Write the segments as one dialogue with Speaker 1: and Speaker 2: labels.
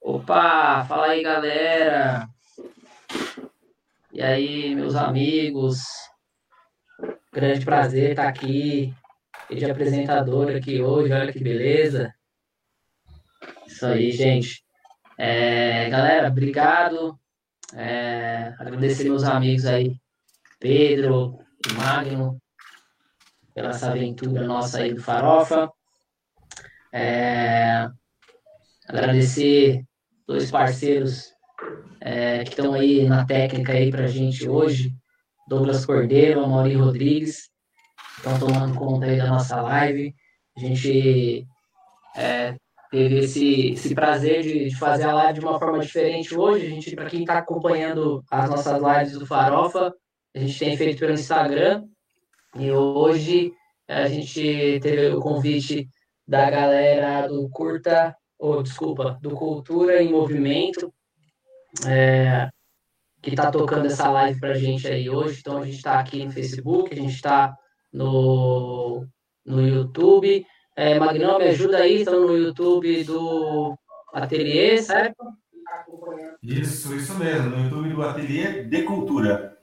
Speaker 1: Opa, fala aí galera. E aí, meus amigos. Grande prazer estar aqui, de apresentador aqui hoje, olha que beleza. Isso aí, gente. É, galera, obrigado. É, agradecer meus amigos aí, Pedro Magno, pela essa aventura nossa aí do Farofa. É, agradecer dois parceiros é, que estão aí na técnica aí para a gente hoje, Douglas Cordeiro, Mauri Rodrigues, estão tomando conta aí da nossa live. A gente é, teve esse, esse prazer de, de, fazer a live de uma forma diferente hoje. A gente, para quem está acompanhando as nossas lives do Farofa, a gente tem feito pelo Instagram e hoje a gente teve o convite da galera do Curta, ou oh, desculpa, do Cultura em Movimento, é, que está tocando essa live para a gente aí hoje. Então a gente está aqui no Facebook, a gente está no, no YouTube. É, Magnão, me ajuda aí, estão no YouTube do Ateliê, certo?
Speaker 2: Isso, isso mesmo, no YouTube do Ateliê de Cultura.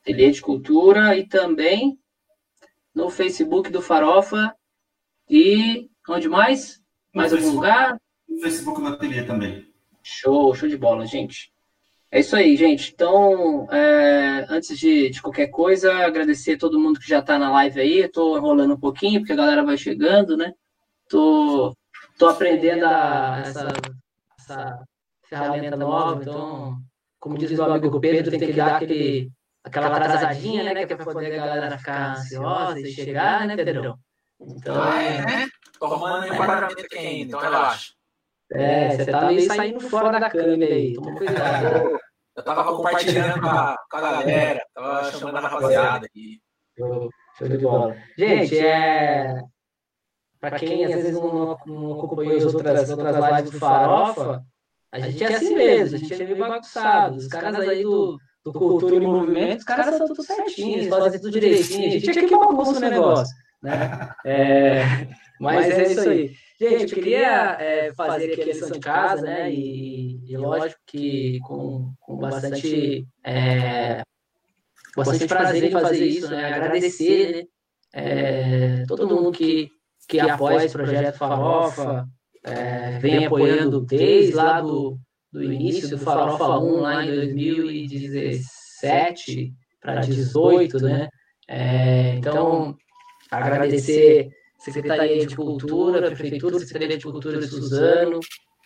Speaker 1: Ateliê de Cultura e também no Facebook do Farofa e onde mais? Mais no algum Facebook, lugar?
Speaker 2: No Facebook do Ateliê também.
Speaker 1: Show, show de bola, gente. É isso aí, gente. Então, é, antes de, de, qualquer coisa, agradecer a todo mundo que já está na live aí. Estou enrolando um pouquinho, porque a galera vai chegando, né? Tô, tô aprendendo a, essa, essa ferramenta nova, então, como diz o amigo Pedro, tem que dar aquele, aquela atrasadinha, né? Que é para poder a galera ficar ansiosa e chegar, né, Pedrão?
Speaker 3: Então, ah, é, né? Tô arrumando um enquadramento aqui ainda, então relaxa.
Speaker 1: É, você tá meio saindo fora da câmera aí, toma cuidado.
Speaker 3: Eu tava compartilhando com a, com a galera, tava chamando a rapaziada aqui.
Speaker 1: Show de bola. Gente, é. Pra quem às vezes não, não acompanhou as outras, outras lives do Farofa, a gente é assim mesmo, a gente é meio bagunçado. Os caras aí do, do Cultura e Movimento, os caras são tudo certinhos, fazem tudo direitinho. A gente é que bagunça o negócio. Né? É, mas é isso aí. Gente, eu queria é, fazer aqui a lição de casa, né? E, e lógico que com, com bastante, é, bastante prazer em fazer isso, né? Agradecer, né? É, todo mundo que, que apoia esse projeto Farofa, é, vem apoiando desde lá do, do início do Farofa 1, lá em 2017 para 2018, né? É, então, agradecer Secretaria de Cultura, Prefeitura, Secretaria de Cultura de Suzano,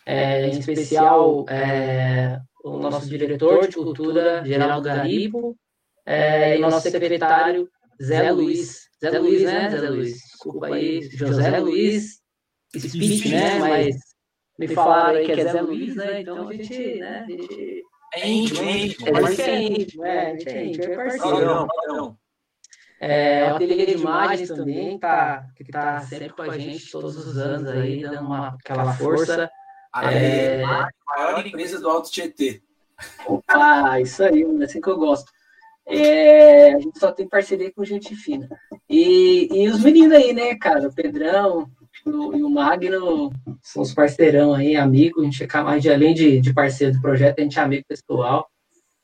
Speaker 1: é, em especial é, o nosso diretor de cultura, Geraldo Garipo, é, e nosso secretário, Zé Luiz. Zé Luiz, né, Zé Luiz? Desculpa aí, José Luiz Speech, né? Mas me falaram aí que é Zé Luiz, né? Então a gente, né? A gente...
Speaker 3: É íntimo, é íntimo.
Speaker 1: É, íntimo, é, a gente é íntimo, é parceiro. Não. É, o ateliê de imagens também, tá, que está sempre com a gente todos os anos aí, dando uma, aquela força.
Speaker 3: A é... maior empresa do Alto Tietê.
Speaker 1: Opa, isso aí, é assim que eu gosto. É, a gente só tem parceria com gente fina. E, e os meninos aí, né, cara? O Pedrão o, e o Magno são os parceirão aí, amigos. A gente fica mais de além de, de parceiro do projeto, a gente é amigo pessoal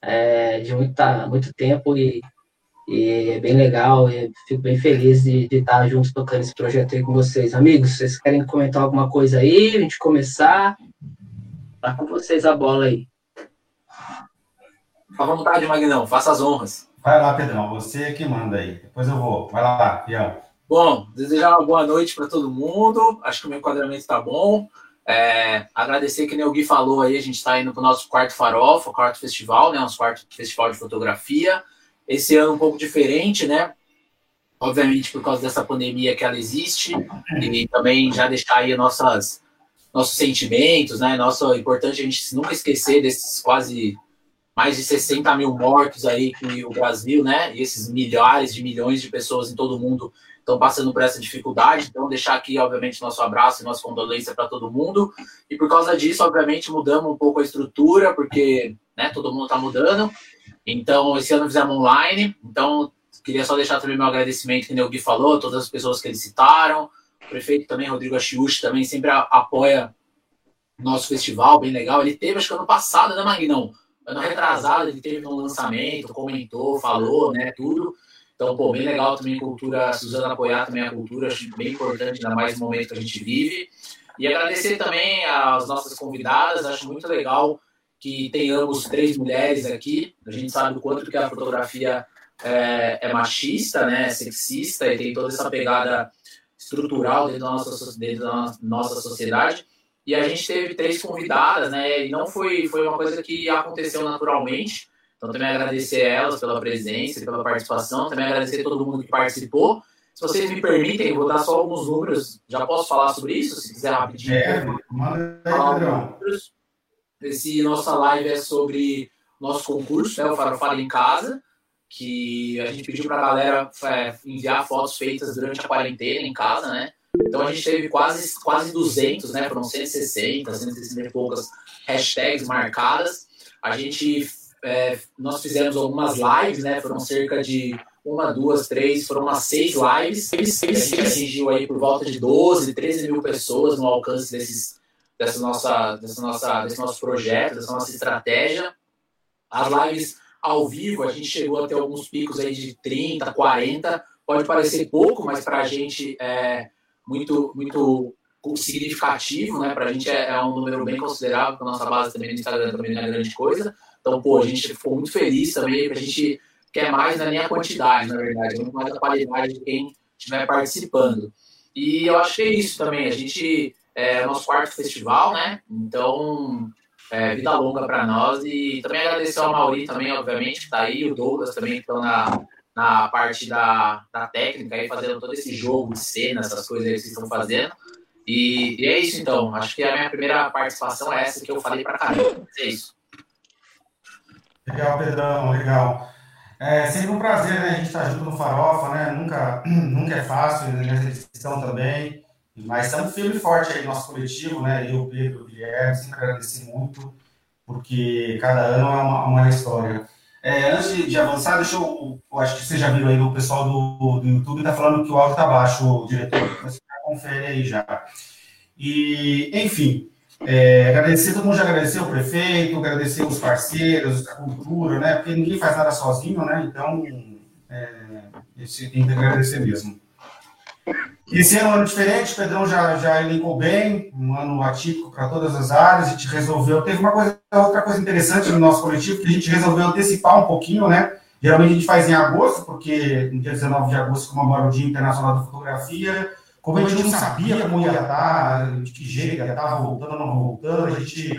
Speaker 1: é, de muito, muito tempo e e é bem legal, e fico bem feliz de, de estar juntos tocando esse projeto aí com vocês. Amigos, vocês querem comentar alguma coisa aí? A gente começar? Tá com vocês a bola aí.
Speaker 3: Fica à vontade, Magnão, faça as honras.
Speaker 2: Vai lá, Pedrão, você é que manda aí. Depois eu vou. Vai lá, Fião.
Speaker 3: Bom, desejar uma boa noite para todo mundo. Acho que o meu enquadramento está bom. É, agradecer que nem o Gui falou aí, a gente está indo para o nosso quarto farofa, quarto festival, né? Nosso quarto festival de fotografia. Esse ano um pouco diferente, né? Obviamente por causa dessa pandemia que ela existe e também já deixar aí nossas nossos sentimentos, né? Nosso é importante a gente nunca esquecer desses quase mais de 60 mil mortos aí que o Brasil, né? E esses milhares de milhões de pessoas em todo o mundo estão passando por essa dificuldade. Então, deixar aqui, obviamente, nosso abraço e nossa condolência para todo mundo. E por causa disso, obviamente, mudamos um pouco a estrutura, porque né, todo mundo está mudando. Então, esse ano fizemos online. Então,
Speaker 4: queria só deixar também meu agradecimento, que o Gui falou, todas as pessoas que eles citaram. O prefeito também, Rodrigo Achiuchi, também sempre apoia nosso festival, bem legal. Ele teve, acho que ano passado, né, Marinão? Ano retrasado, ele teve um lançamento, comentou, falou, né, tudo. Então, pô, bem legal também a cultura, a Suzana apoiar também a cultura, acho bem importante, ainda mais no momento que a gente vive. E agradecer também às nossas convidadas, acho muito legal que tenhamos três mulheres aqui. A gente sabe o quanto que a fotografia é, é machista, né, sexista e tem toda essa pegada estrutural dentro da nossa, dentro da nossa sociedade. E a gente teve três convidadas, né? E não foi, foi uma coisa que aconteceu naturalmente. Então, também agradecer a elas pela presença e pela participação. Também agradecer a todo mundo que participou. Se vocês me permitem, eu vou dar só alguns números. Já posso falar sobre isso, se quiser rapidinho. É, manda aí, Esse nossa live é sobre nosso concurso, né, o Farofada em Casa, que a gente pediu para a galera é, enviar fotos feitas durante a quarentena em casa, né? Então a gente teve quase, quase 200, né? Foram 160, 160 e poucas hashtags marcadas. A gente, é, nós fizemos algumas lives, né? Foram cerca de uma, duas, três, foram umas seis lives. Gente atingiu aí por volta de 12, 13 mil pessoas no alcance desses, dessa nossa, dessa nossa, desse nosso projeto, dessa nossa estratégia. As lives ao vivo, a gente chegou a ter alguns picos aí de 30, 40. Pode parecer pouco, mas para a gente é, muito, muito significativo, né? Para a gente é, é, um número bem considerável, porque a nossa base também no Instagram também não é grande coisa. Então, pô, a gente ficou muito feliz também, porque a gente quer mais não é nem a quantidade, na verdade, é muito mais a qualidade de quem estiver participando. E eu acho que é isso também. A gente é o nosso quarto festival, né? Então, é, vida longa para nós. E também agradecer ao Mauri também, obviamente, que está aí, o Douglas também, que estão na, na parte da, da técnica, aí fazendo todo esse jogo de cena, essas coisas aí que vocês estão fazendo. E, e, é isso então. Acho que a minha primeira participação é essa que eu falei para caramba. É isso.
Speaker 5: Legal, Pedrão, legal. É sempre um prazer, né? A gente estar tá junto no Farofa, né? Nunca, nunca é fácil, nessa edição também. Mas estamos firme e forte aí no nosso coletivo, né? Eu, Pedro, o Guilherme, sempre agradecer muito, porque cada ano é uma, uma história. É, antes de, de, avançar, deixa eu. Eu acho que vocês já viram aí o pessoal do, do YouTube está falando que o áudio está baixo, o diretor. Você confere aí já. E, enfim, é, agradecer, todo mundo já agradeceu o prefeito, agradecer os parceiros, a cultura, né? Porque ninguém faz nada sozinho, né? Então, é, esse tem que agradecer mesmo. Esse ano é um ano diferente, o Pedrão já, já elencou bem, um ano atípico para todas as áreas, a gente resolveu. Teve uma coisa, outra coisa interessante no nosso coletivo, que a gente resolveu antecipar um pouquinho, né? Geralmente a gente faz em agosto, porque no dia 19 de agosto comemora o Dia Internacional da Fotografia. Como a gente não sabia como ia estar, de que jeito ia estar, voltando ou não voltando, a gente.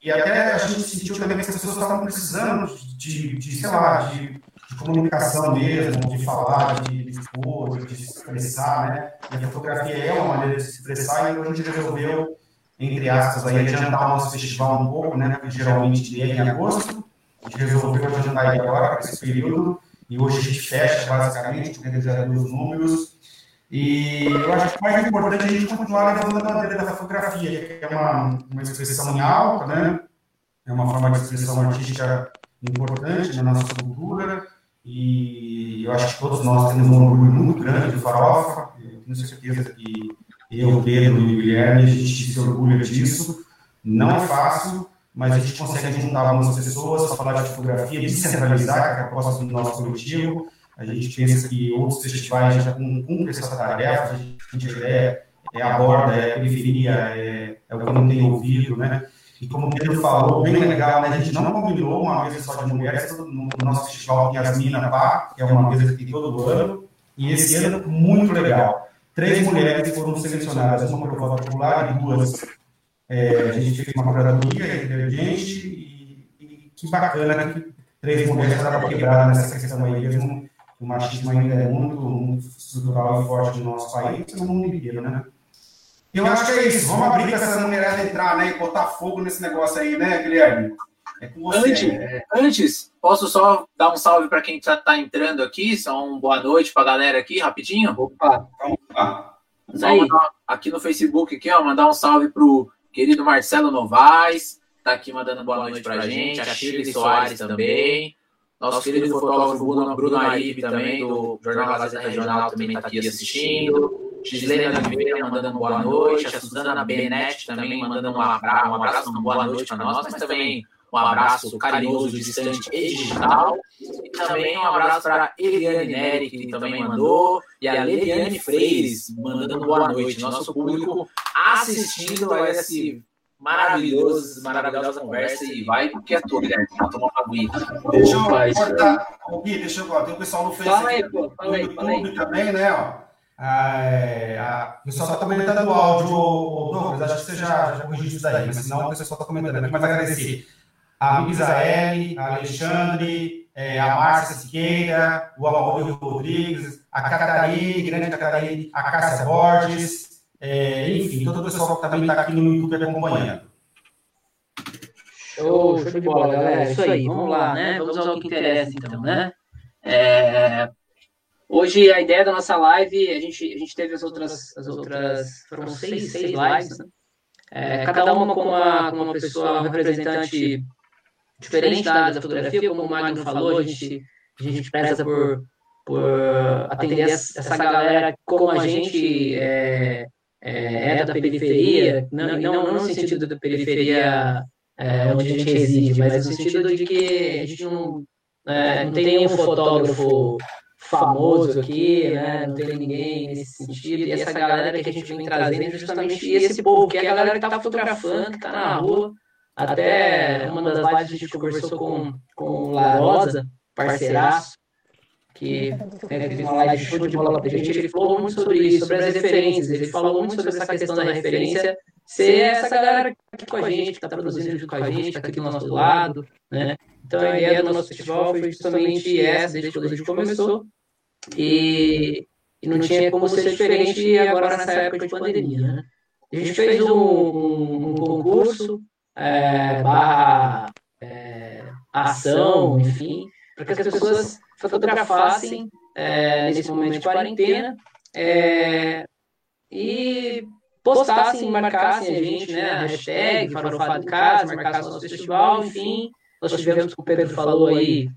Speaker 5: E até a gente sentiu também que as pessoas estavam precisando de, de sei lá, de de comunicação mesmo, de falar, de expor, de se expressar, né? E a fotografia é uma maneira de se expressar, então a gente resolveu, entre aspas, aí, adiantar o nosso festival um pouco, né? Porque geralmente é em agosto, a gente resolveu adiantar aí agora, para esse período, e hoje a gente fecha, basicamente, porque já deu os números. E eu acho que mais importante é a gente continuar levando a bandeira da fotografia, que é uma, uma expressão em alta, né? É uma forma de expressão artística importante na nossa cultura, e eu acho que todos nós temos um orgulho muito grande do Farofa. Eu tenho certeza que eu, Pedro e o Guilherme, a gente se orgulha disso. Não é fácil, mas a gente consegue juntar algumas pessoas falar de fotografia, descentralizar, que é a proposta do nosso coletivo. A gente pensa que outros festivais já cumprem essa tarefa, a gente é, é aborda, é periferia, é, é o que não tem ouvido, né? E como o Pedro falou, bem legal, né? A gente não combinou uma mesa só de mulheres, no nosso festival tem Pá, que é uma mesa que tem todo ano, e esse ano, muito legal. Três mulheres foram selecionadas, uma por voto popular e duas. É, a gente fez uma curadoria inteligente e, e que bacana que três mulheres estavam quebradas nessa questão aí mesmo. O machismo ainda é muito, muito estrutural e forte no nosso país, no mundo inteiro, né? Eu acho que é isso. Vamos abrir para essa mulherada entrar, né? E botar fogo nesse negócio aí, né, Guilherme?
Speaker 4: É com você. Antes, né? antes posso só dar um salve para quem já está entrando aqui? Só uma boa noite para a galera aqui, rapidinho. Opa, opa. Mandar, aqui no Facebook, aqui, ó, mandar um salve pro querido Marcelo Novaes, tá aqui mandando boa noite para a gente, a Shirley Soares também,
Speaker 3: Nosso querido fotógrafo Bruno, Bruno Aribe também, do Jornal Gazeta Regional, também está aqui assistindo. Gislene Oliveira mandando boa noite. A Suzana Benetti também mandando um abraço, um abraço, uma boa noite para nós, mas também um abraço carinhoso, distante e digital. E também um abraço para Eliane Neri, que também mandou, e a Leliane Freires, mandando boa noite. Nosso público assistindo a esse maravilhoso, maravilhosa conversa e vai porque é tudo, né? Tomar uma aguinha.
Speaker 5: Deixa eu cortar, Gui, deixa eu cortar. Tem o pessoal no Facebook, fala aí, pô, fala aí, no YouTube também, né? Ó. É, a, o pessoal está comentando o áudio, Douglas, acho que você já, já corrigiu isso daí, mas senão o pessoal está comentando. Mas agradecer a Misael, a Alexandre, é, a Márcia Siqueira, o Amaury Rodrigues, a Catarina, grande Catarina, a Cássia Borges, é, enfim, todo o pessoal que também está aqui no YouTube acompanhando.
Speaker 1: Show, show de bola, galera. Isso aí, vamos lá, né? Vamos ao que interessa, então, né? É, Hoje a ideia da nossa live, a gente, a gente teve as outras, as outras foram seis, seis lives, né? é, cada uma com uma, com uma pessoa, um representante diferente da, da fotografia, como o Magno falou, a gente, a gente preza por, por atender essa galera como a gente é, é, é da periferia, não, não, não no sentido da periferia é, onde a gente reside, mas no sentido de que a gente não, é, não tem nenhum fotógrafo famoso aqui, né? Não tem ninguém nesse sentido. E essa galera que a gente vem trazendo é justamente esse povo, que é a galera que está fotografando, que está na rua. Até uma das lives a gente conversou com, com o Larosa, parceiraço, que fez uma live show de bola pra gente. Ele falou muito sobre isso, sobre as referências. Ele falou muito sobre essa questão da referência ser essa galera aqui com a gente, que está produzindo junto com a gente, está aqui do nosso lado, né? Então a ideia do nosso festival foi justamente essa, desde quando a gente começou, e, e não tinha como ser diferente agora nessa época de pandemia, né? A gente fez um, um, um concurso é, barra é, ação, enfim, para que as pessoas fotografassem é, nesse momento de quarentena é, e postassem, marcassem a gente, né, a hashtag Farofado em Casa, marcassem o nosso festival, enfim. Nós tivemos, como o Pedro falou aí,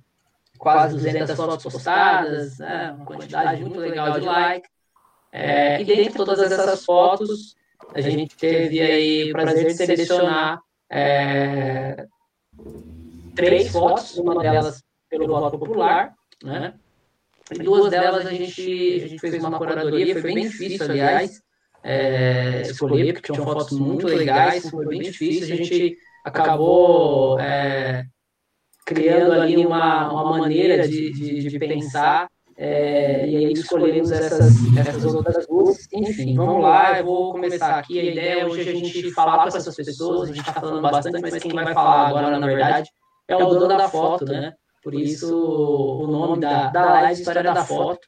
Speaker 1: quase 200 fotos postadas, né, uma quantidade muito legal de like. É, e dentre todas essas fotos, a gente teve aí o prazer de selecionar é, três fotos, uma delas pelo voto popular, né? E duas delas a gente, a gente fez uma curadoria, foi bem difícil, aliás, é, escolher, porque tinham fotos muito legais, foi bem difícil, a gente acabou é, criando ali uma, uma maneira de, de, de pensar é, e aí escolhemos essas, essas outras duas. Enfim, vamos lá, eu vou começar aqui. A ideia hoje é a gente falar com essas pessoas, a gente está falando bastante, mas quem vai falar agora, na verdade, é o dono da foto, né? Por isso o nome da, da live História da Foto.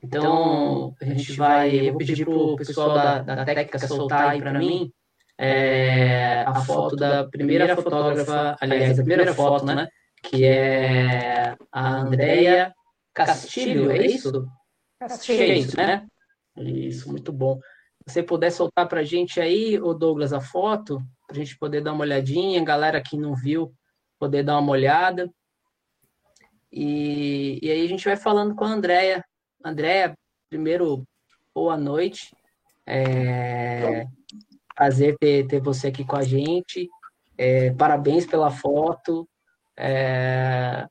Speaker 1: Então, a gente vai, eu vou pedir para o pessoal da, da técnica soltar aí para mim é, a foto da primeira fotógrafa, aliás, a primeira foto, né? Que é a Andrea Castilho, é isso? Castilho, é isso, né? Isso, muito bom. Se você puder soltar para a gente aí, o Douglas, a foto, para a gente poder dar uma olhadinha, galera que não viu, poder dar uma olhada. E, e aí a gente vai falando com a Andrea. Andrea, primeiro, boa noite. É, prazer ter, ter você aqui com a gente. É, parabéns pela foto. É,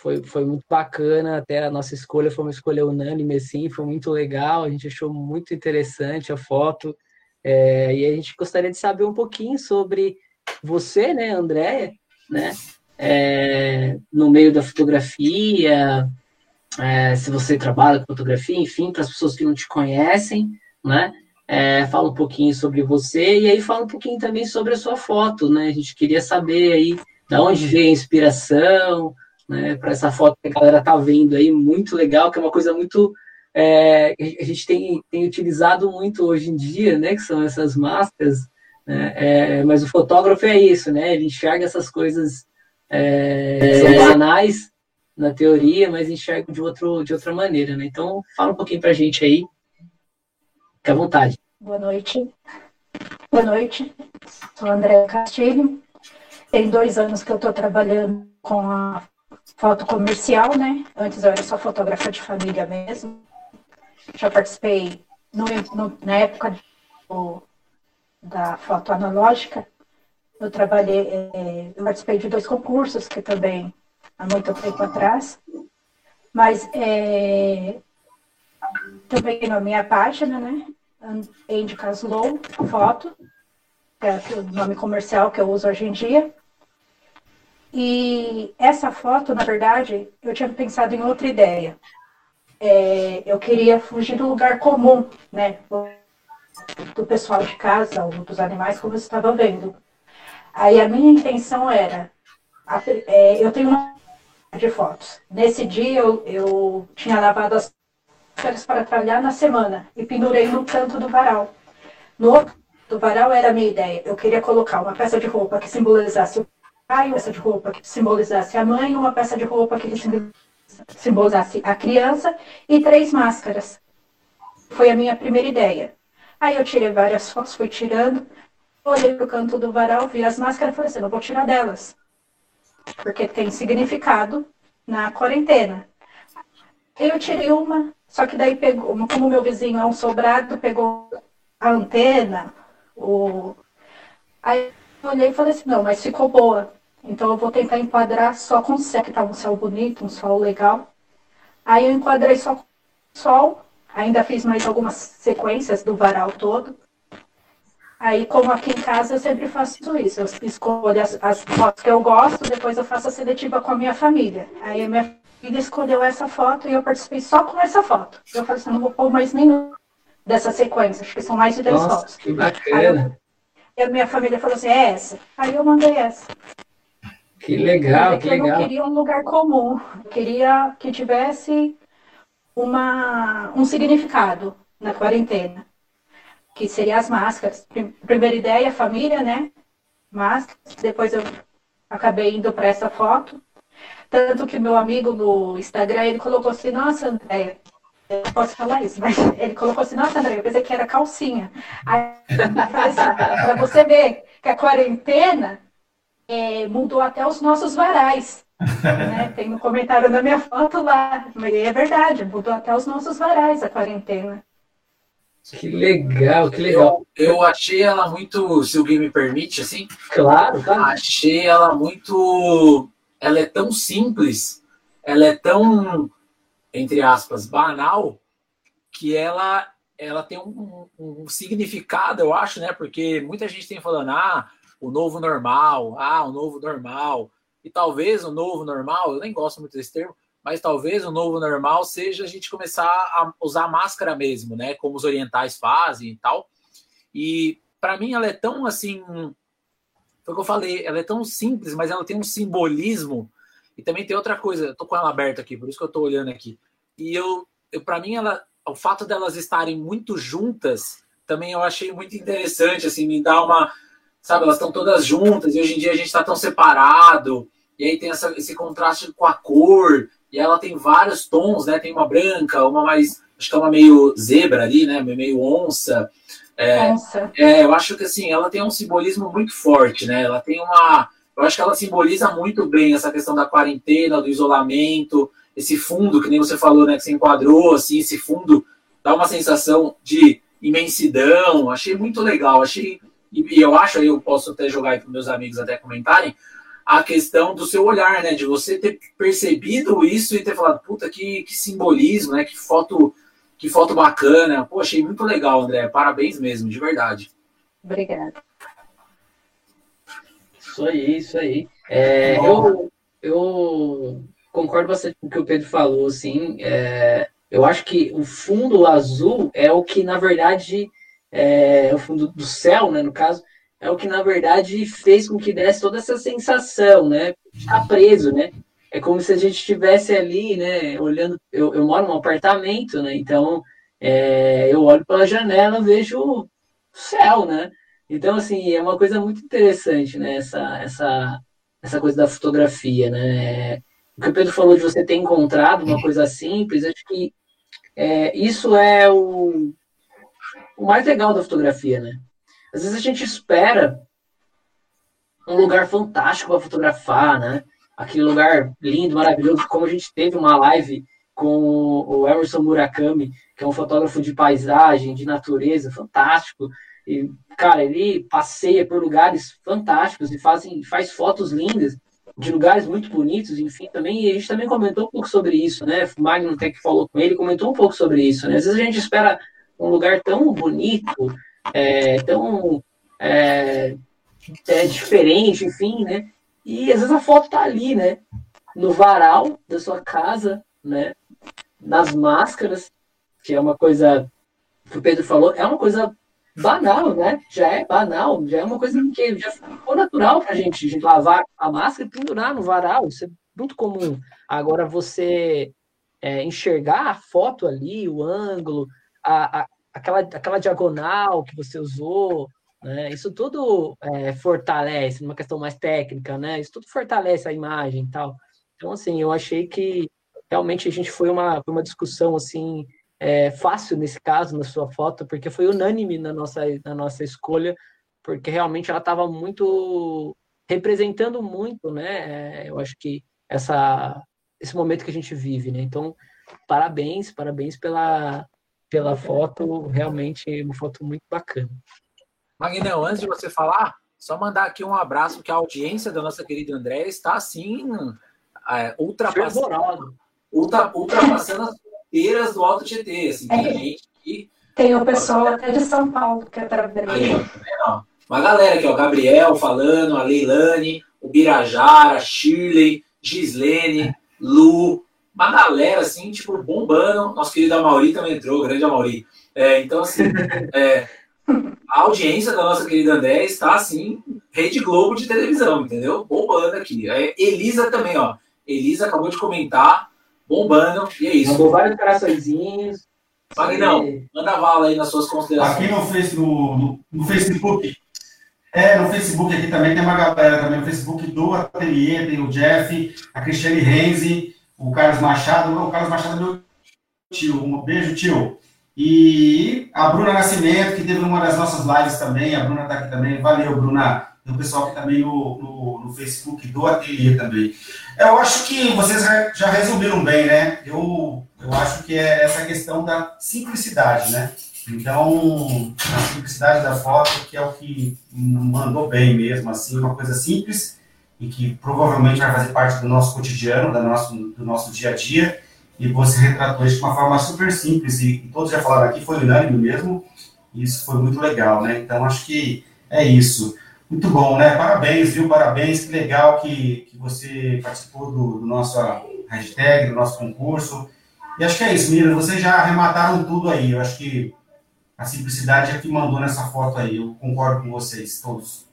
Speaker 1: foi, foi muito bacana, até a nossa escolha foi uma escolha unânime, assim, foi muito legal, a gente achou muito interessante a foto, é, e a gente gostaria de saber um pouquinho sobre você, né, Andréia, né, é, no meio da fotografia, é, se você trabalha com fotografia, enfim, para as pessoas que não te conhecem, né, é, fala um pouquinho sobre você e aí fala um pouquinho também sobre a sua foto, né? A gente queria saber aí da onde veio a inspiração, né? Para essa foto que a galera tá vendo aí, muito legal, que é uma coisa muito é, a gente tem, tem utilizado muito hoje em dia, né? Que são essas máscaras. Né? É, mas o fotógrafo é isso, né? Ele enxerga essas coisas é, são banais na teoria, mas enxerga de, outro, de outra maneira, né? Então, fala um pouquinho para a gente aí Fique à vontade.
Speaker 6: Boa noite. Boa noite. Sou André Castilho. Tem dois anos que eu estou trabalhando com a foto comercial, né? Antes eu era só fotógrafa de família mesmo. Já participei no, no, na época do, da foto analógica. Eu trabalhei, é, eu participei de dois concursos que também há muito tempo atrás. Mas é, também na minha página, né? Andy Caslow, foto, que é o nome comercial que eu uso hoje em dia. E essa foto, na verdade, eu tinha pensado em outra ideia. É, eu queria fugir do lugar comum, né? Do pessoal de casa ou dos animais, como você estava vendo. Aí a minha intenção era, é, eu tenho uma de fotos. Nesse dia eu, eu tinha lavado as férias para trabalhar na semana e pendurei no canto do varal. No outro do varal era a minha ideia. Eu queria colocar uma peça de roupa que simbolizasse o pai, uma peça de roupa que simbolizasse a mãe, uma peça de roupa que simbolizasse a criança e três máscaras. Foi a minha primeira ideia. Aí eu tirei várias fotos, fui tirando, olhei para o canto do varal, vi as máscaras e falei assim, não vou tirar delas porque tem significado na quarentena. Eu tirei uma, só que daí pegou, como meu vizinho é um sobrado, pegou a antena, o... aí eu olhei e falei assim, não, mas ficou boa. Então eu vou tentar enquadrar só com o céu, que tá um céu bonito, um sol legal. Aí eu enquadrei só com o sol, ainda fiz mais algumas sequências do varal todo. Aí, como aqui em casa, eu sempre faço isso. Eu escolho as, as fotos que eu gosto, depois eu faço a seletiva com a minha família. Aí a minha filha escolheu essa foto e eu participei só com essa foto. Eu falei assim, não vou pôr mais nenhum dessa sequência, acho que são mais de 10
Speaker 1: Nossa,
Speaker 6: fotos.
Speaker 1: que bacana.
Speaker 6: Aí, a minha família falou assim, é essa. Aí eu mandei essa.
Speaker 1: Que legal, que
Speaker 6: eu
Speaker 1: legal.
Speaker 6: não queria um lugar comum. Eu queria que tivesse uma, um significado na quarentena que seria as máscaras. Primeira ideia, família, né? Máscaras. Depois eu acabei indo para essa foto. Tanto que meu amigo no Instagram, ele colocou assim, nossa, Andréia, eu não posso falar isso, mas ele colocou assim, nossa, André, eu pensei que era calcinha. Aí assim, para você ver que a quarentena é, mudou até os nossos varais. Né? Tem um comentário na minha foto lá, mas é verdade, mudou até os nossos varais a quarentena.
Speaker 1: Que legal, que legal.
Speaker 3: Eu, eu achei ela muito, se o game me permite, assim.
Speaker 1: Claro, claro.
Speaker 3: Achei ela muito. Ela é tão simples, ela é tão, entre aspas, banal, que ela, ela tem um, um, um significado, eu acho, né? Porque muita gente tem falando, ah, o novo normal, ah, o novo normal. E talvez o novo normal, eu nem gosto muito desse termo, mas talvez o novo normal seja a gente começar a usar máscara mesmo, né? Como os orientais fazem e tal. E para mim ela é tão assim, foi o que eu falei, ela é tão simples, mas ela tem um simbolismo. E também tem outra coisa, eu tô com ela aberta aqui, por isso que eu tô olhando aqui. E eu, eu para mim ela, o fato delas estarem muito juntas, também eu achei muito interessante, assim, me dá uma, sabe, elas estão todas juntas e hoje em dia a gente está tão separado. E aí tem essa, esse contraste com a cor, e ela tem vários tons, né? Tem uma branca, uma mais. Acho que é uma meio zebra ali, né? Meio onça. É, onça. é, eu acho que assim, ela tem um simbolismo muito forte, né? Ela tem uma. Eu acho que ela simboliza muito bem essa questão da quarentena, do isolamento, esse fundo, que nem você falou, né? Que você enquadrou, assim, esse fundo dá uma sensação de imensidão. Achei muito legal, achei. E eu acho, aí eu posso até jogar aí para meus amigos até comentarem, a questão do seu olhar, né? De você ter percebido isso e ter falado, puta, que, que simbolismo, né? Que foto, que foto bacana. Pô, achei muito legal, André. Parabéns mesmo, de verdade.
Speaker 6: Obrigada.
Speaker 1: Isso aí, isso aí. É, eu, eu concordo bastante com o que o Pedro falou, assim. É, eu acho que o fundo azul é o que, na verdade, é o fundo do céu, né? No caso, é o que, na verdade, fez com que desse toda essa sensação, né? Ficar preso, né? É como se a gente estivesse ali, né? Olhando. Eu, eu moro num apartamento, né? Então, é, eu olho pela janela vejo o céu, né? Então, assim, é uma coisa muito interessante, né? Essa, essa, essa coisa da fotografia, né? O que o Pedro falou de você ter encontrado uma coisa simples, acho que é, isso é o, o mais legal da fotografia, né? Às vezes a gente espera um lugar fantástico para fotografar, né? aquele lugar lindo, maravilhoso, como a gente teve uma live com o Emerson Murakami, que é um fotógrafo de paisagem, de natureza, fantástico. E, cara, ele passeia por lugares fantásticos e fazem, faz fotos lindas de lugares muito bonitos, enfim, também, e a gente também comentou um pouco sobre isso, né? O Magno falou com ele, comentou um pouco sobre isso, né? Às vezes a gente espera um lugar tão bonito, é, tão é, é, diferente, enfim, né? E às vezes a foto tá ali, né? No varal da sua casa, né? Nas máscaras, que é uma coisa que o Pedro falou, é uma coisa banal, né? Já é banal, já é uma coisa que já ficou natural para a gente, a gente lavar a máscara e pendurar no varal. Isso é muito comum. Agora, você é, enxergar a foto ali, o ângulo, a, a, aquela, aquela diagonal que você usou, né? Isso tudo é, fortalece, numa questão mais técnica, né? Isso tudo fortalece a imagem e tal. Então, assim, eu achei que realmente a gente foi uma, uma discussão, assim, é, fácil nesse caso, na sua foto, porque foi unânime na nossa, na nossa escolha, porque realmente ela estava muito representando muito, né? É, eu acho que essa esse momento que a gente vive, né? Então, parabéns, parabéns pela pela foto, realmente uma foto muito bacana.
Speaker 3: Magnão, antes de você falar, só mandar aqui um abraço que a audiência da nossa querida André está assim é, ultrapassando, ultra, ultrapassando as fronteiras do Alto Tietê. Assim, tem é. gente que.
Speaker 6: Tem o pessoal até de São Paulo que é
Speaker 3: Aí, Uma galera aqui, ó, Gabriel falando, a Leilane, o Birajara, Shirley, Gislene, Lu, uma galera assim, tipo, bombando. Nosso querido Amauri também entrou, grande Amauri. É, então, assim, é, a audiência da nossa querida André está assim, Rede Globo de televisão, entendeu? Bombando aqui. É, Elisa também, ó. Elisa acabou de comentar bombando, e é isso.
Speaker 1: Mandou vários coraçõezinhos.
Speaker 3: Magnão, manda vala aí nas suas considerações.
Speaker 5: Aqui no, face, no, no, no, Facebook, é, no Facebook aqui também tem uma galera também, no Facebook do Ateliê, tem o Jeff, a Cristiane Renzi, o Carlos Machado, o Carlos Machado é meu tio, um beijo, tio. E a Bruna Nascimento, que teve uma das nossas lives também, a Bruna está aqui também, valeu, Bruna. Tem o pessoal que também no, no, no, Facebook do Ateliê também. Eu acho que vocês já resumiram bem, né? Eu, eu acho que é essa questão da simplicidade, né? Então, a simplicidade da foto, que é o que mandou bem mesmo, assim, uma coisa simples e que provavelmente vai fazer parte do nosso cotidiano, do nosso, do nosso dia a dia. E você retratou isso de uma forma super simples e, todos já falaram aqui, foi unânime mesmo. E isso foi muito legal, né? Então, acho que é isso. Muito bom, né? Parabéns, viu? Parabéns, que legal que, que você participou do, do nosso hashtag, do nosso concurso. E acho que é isso, Mira, vocês já arremataram tudo aí. Eu acho que a simplicidade é que mandou nessa foto aí. Eu concordo com vocês, todos.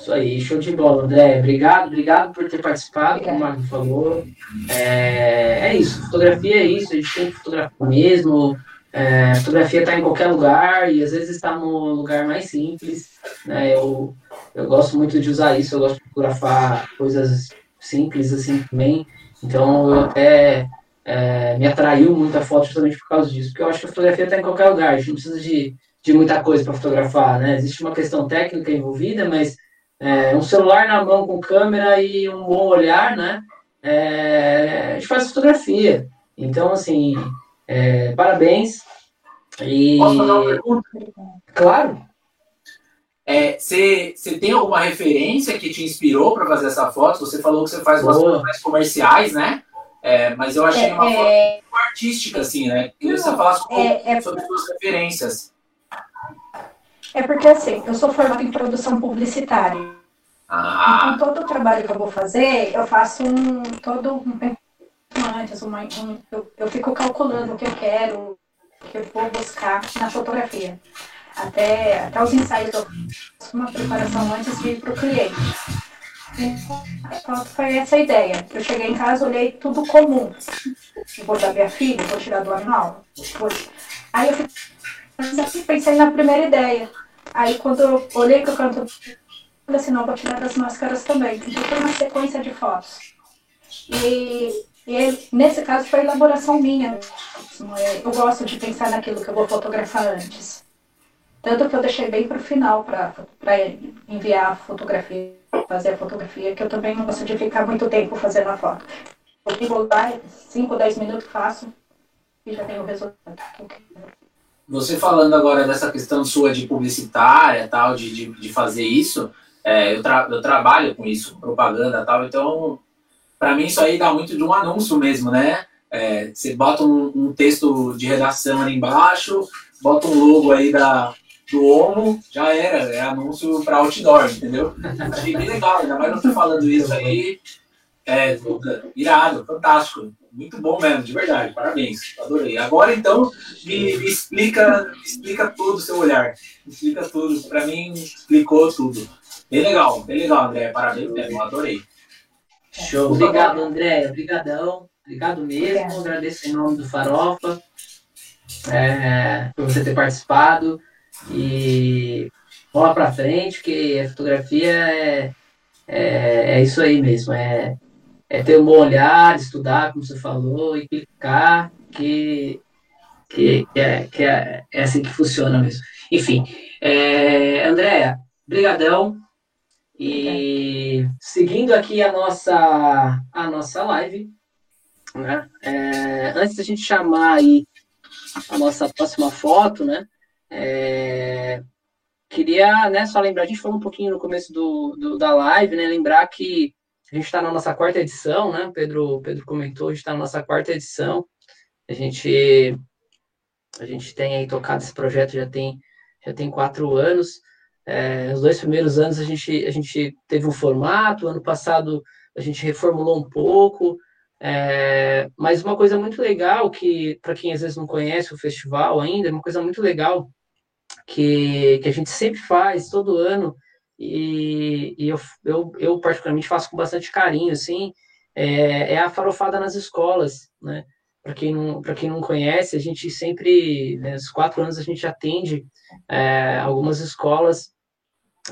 Speaker 1: Isso aí, show de bola, André. Obrigado, obrigado por ter participado, como o Marco falou. É, é isso, fotografia é isso, a gente tem que fotografar mesmo. É, fotografia está em qualquer lugar e às vezes está no lugar mais simples. Né? Eu, eu gosto muito de usar isso, eu gosto de fotografar coisas simples assim também. Então eu até é, me atraiu muito a foto justamente por causa disso, porque eu acho que a fotografia está em qualquer lugar, a gente não precisa de, de muita coisa para fotografar. Né? Existe uma questão técnica envolvida, mas é, um celular na mão com câmera e um bom olhar, né? É, a gente faz fotografia. Então, assim, é, parabéns. E...
Speaker 3: Posso fazer uma pergunta?
Speaker 1: Claro.
Speaker 3: Você é, tem alguma referência que te inspirou para fazer essa foto? Você falou que você faz umas fotos mais comerciais, né? É, mas eu achei uma é, foto artística, assim, né? Queria que você falasse um é, é, sobre suas referências.
Speaker 6: É porque, assim, eu sou formada em produção publicitária. Ah. Então, todo o trabalho que eu vou fazer, eu faço um, todo um antes, uma, um, eu, eu fico calculando o que eu quero, o que eu vou buscar na fotografia. Até, até os ensaios eu faço uma preparação antes de ir para o cliente. Então, foi essa a ideia. Eu cheguei em casa, olhei tudo comum. Vou dar minha filha, vou tirar do animal. Vou... Aí eu fui, pensei na primeira ideia. Aí quando eu olhei para o canto, eu assim, não, vou tirar das máscaras também. Então foi uma sequência de fotos. E e nesse caso foi elaboração minha. Eu gosto de pensar naquilo que eu vou fotografar antes. Tanto que eu deixei bem para o final para enviar a fotografia, fazer a fotografia, que eu também não gosto de ficar muito tempo fazendo a foto. Eu vou lá, 5, 10 minutos faço e já tenho o resultado.
Speaker 3: Você falando agora dessa questão sua de publicitária, tal, de, de, de fazer isso, é, eu, tra eu trabalho com isso, propaganda tal, então para mim isso aí dá muito de um anúncio mesmo, né? É, você bota um, um, texto de redação ali embaixo, bota um logo aí da, do Omo, já era, é anúncio para outdoor, entendeu? Achei bem legal, ainda mais você falando isso aí. É, irado, fantástico. Muito bom mesmo, de verdade. Parabéns. Adorei. Agora então, me, me explica, me explica tudo o seu olhar. Me explica tudo. Para mim, explicou tudo. Bem legal, bem legal, André. Parabéns mesmo, adorei.
Speaker 1: Show. Obrigado, André. Obrigadão. Obrigado mesmo. Agradeço em nome do Farofa é, por você ter participado. E bola para frente, que a fotografia é, é, é isso aí mesmo. É, é ter um bom olhar, estudar, como você falou, e clicar, que, que, que, é, que é, é assim que funciona mesmo. Enfim, é, Andréia, brigadão. E seguindo aqui a nossa, a nossa live, né? É, antes da gente chamar aí a nossa próxima foto, né? É, queria né, só lembrar, a gente falou um pouquinho no começo do, do da live, né? Lembrar que a gente está na nossa quarta edição, né? Pedro, Pedro comentou, a gente está na nossa quarta edição. A gente, a gente tem aí tocado esse projeto já tem, já tem quatro anos. É, os dois primeiros anos a gente, a gente teve um formato, ano passado a gente reformulou um pouco, é, mas uma coisa muito legal que, para quem às vezes não conhece o festival ainda, uma coisa muito legal que, que a gente sempre faz todo ano, e, e eu, eu, eu, particularmente faço com bastante carinho, assim, é, é a farofada nas escolas, né? Para quem, não, quem não conhece, a gente sempre, né, nos quatro anos, a gente atende é, algumas escolas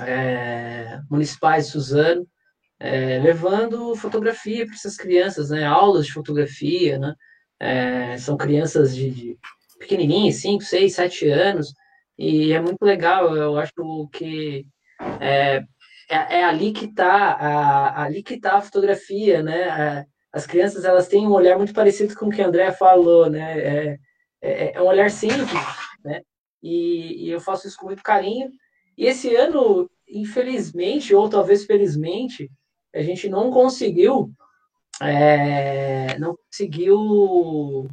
Speaker 1: é, municipais de Suzano, é, levando fotografia para essas crianças, né? Aulas de fotografia, né? É, são crianças de, de pequenininhas, 5, 6, 7 anos, e é muito legal, eu acho que é, é, é ali que está ali que tá a fotografia, né? as crianças elas têm um olhar muito parecido com o que a André falou, né? É, é, é, um olhar simples, né? E, e, eu faço isso com muito carinho. E esse ano, infelizmente, ou talvez felizmente, a gente não conseguiu, é, não conseguiu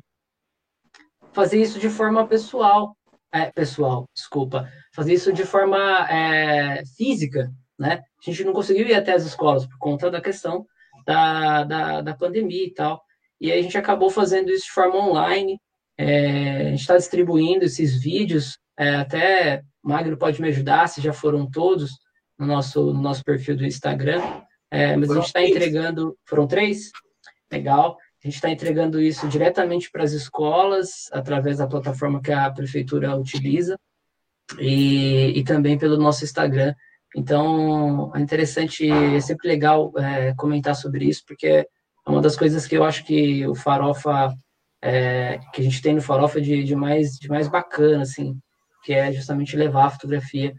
Speaker 1: fazer isso de forma pessoal, é, pessoal, desculpa, fazer isso de forma é, física, né? A gente não conseguiu ir até as escolas por conta da questão da, da, da pandemia e tal. E aí a gente acabou fazendo isso de forma online. É, a gente está distribuindo esses vídeos, é, até Magno pode me ajudar, se já foram todos, no nosso, no nosso perfil do Instagram. É, mas a gente está entregando. Foram três? Legal. A gente está entregando isso diretamente para as escolas, através da plataforma que a prefeitura utiliza, e, e também pelo nosso Instagram. Então, é interessante, é sempre legal é, comentar sobre isso, porque é uma das coisas que eu acho que o Farofa, é, que a gente tem no Farofa de, de, mais, de mais bacana, assim, que é justamente levar a fotografia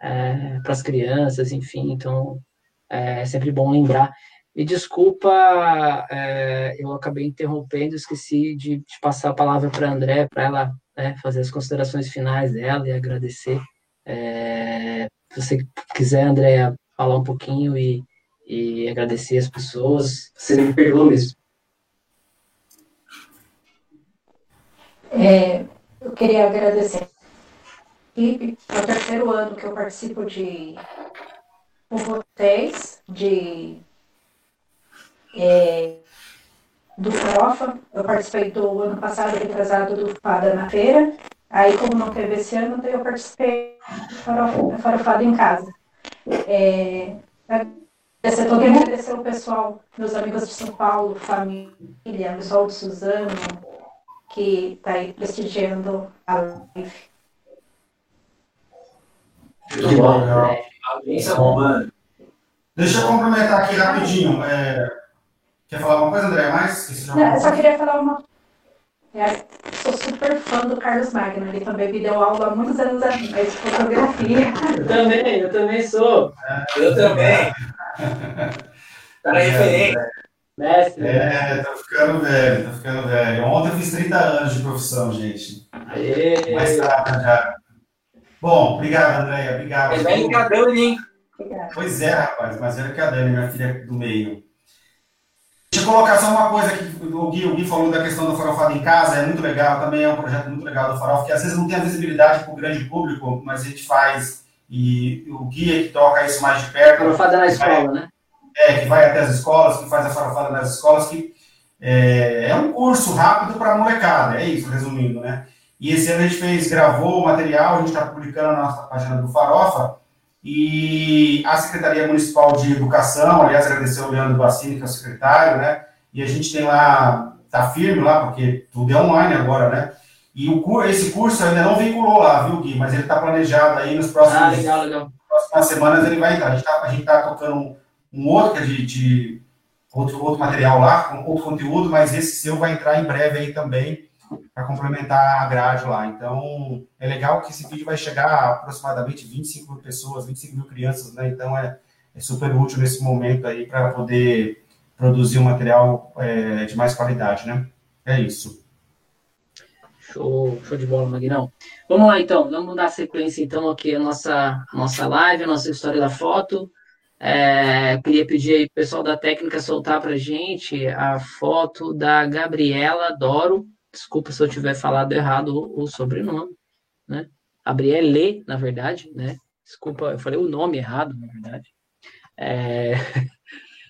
Speaker 1: é, para as crianças, enfim. Então, é sempre bom lembrar. E desculpa, é, eu acabei interrompendo, esqueci de, de passar a palavra para a André, para ela né, fazer as considerações finais dela e agradecer. É, se você quiser, André, falar um pouquinho e, e agradecer as pessoas, você me perdoa mesmo.
Speaker 6: É, eu queria agradecer. E é o terceiro ano que eu participo de com vocês de é, do Farofa. Eu participei do ano passado, retrasado, do Fada na feira. Aí, como não teve esse ano, eu participei do Farofada em casa. É, agradecer, todo mundo, agradecer o pessoal, meus amigos de São Paulo, família, pessoal de Suzano, que está aí prestigiando a live.
Speaker 5: Muito bom, legal. É mano. Deixa eu complementar aqui rapidinho. É... Quer falar alguma coisa, André? Mais?
Speaker 6: Não, eu só queria falar uma. É, sou super fã do Carlos Magno, ele também me deu aula há muitos anos atrás de fotografia.
Speaker 1: Eu também, eu também sou.
Speaker 3: Eu também. Cara, é referente.
Speaker 1: Mestre.
Speaker 5: É, tá ficando velho, tá ficando velho. Ontem eu fiz 30 anos de profissão, gente.
Speaker 1: Aê.
Speaker 5: Mais tarde já. Bom, obrigado, Andréia. Obrigado.
Speaker 3: É velho que a Dani, hein?
Speaker 5: Pois é, rapaz, mas era que a Dani, minha filha do meio. Deixa eu colocar só uma coisa aqui, o Gui, o Gui falou da questão do farofado em casa, é muito legal, também é um projeto muito legal do Farofa, que às vezes não tem a visibilidade para o grande público, mas a gente faz, e o Gui é que toca isso mais de perto.
Speaker 1: Farofada na escola, né?
Speaker 5: É, que vai até as escolas, que faz a farofada nas escolas, que é, é um curso rápido para molecada, é isso, resumindo, né? E esse ano a gente fez, gravou o material, a gente está publicando na nossa página do Farofa, e a Secretaria Municipal de Educação, aliás, agradecer o Leandro Bassini, que é o secretário, né? E a gente tem lá, tá firme lá, porque tudo é online agora, né? E o, esse curso ainda não vinculou lá, viu, Gui? Mas ele está planejado aí nos próximos,
Speaker 1: Ah, legal, legal.
Speaker 5: próximas semanas ele vai entrar. A gente está tá tocando um, um outro é de, de outro, outro material lá, outro conteúdo, mas esse seu vai entrar em breve aí também para complementar a grade lá. Então, é legal que esse vídeo vai chegar a aproximadamente 25 mil pessoas, 25 mil crianças, né? Então, é, é super útil nesse momento aí para poder produzir um material é, de mais qualidade, né? É isso.
Speaker 1: Show, show de bola, Magnão. Vamos lá, então. Vamos dar sequência, então, aqui a nossa, a nossa live, a nossa história da foto. É, queria pedir aí pro pessoal da técnica soltar pra gente a foto da Gabriela Doro. Desculpa se eu tiver falado errado o, o sobrenome, né? Gabriele, na verdade, né? Desculpa, eu falei o nome errado, na verdade. É,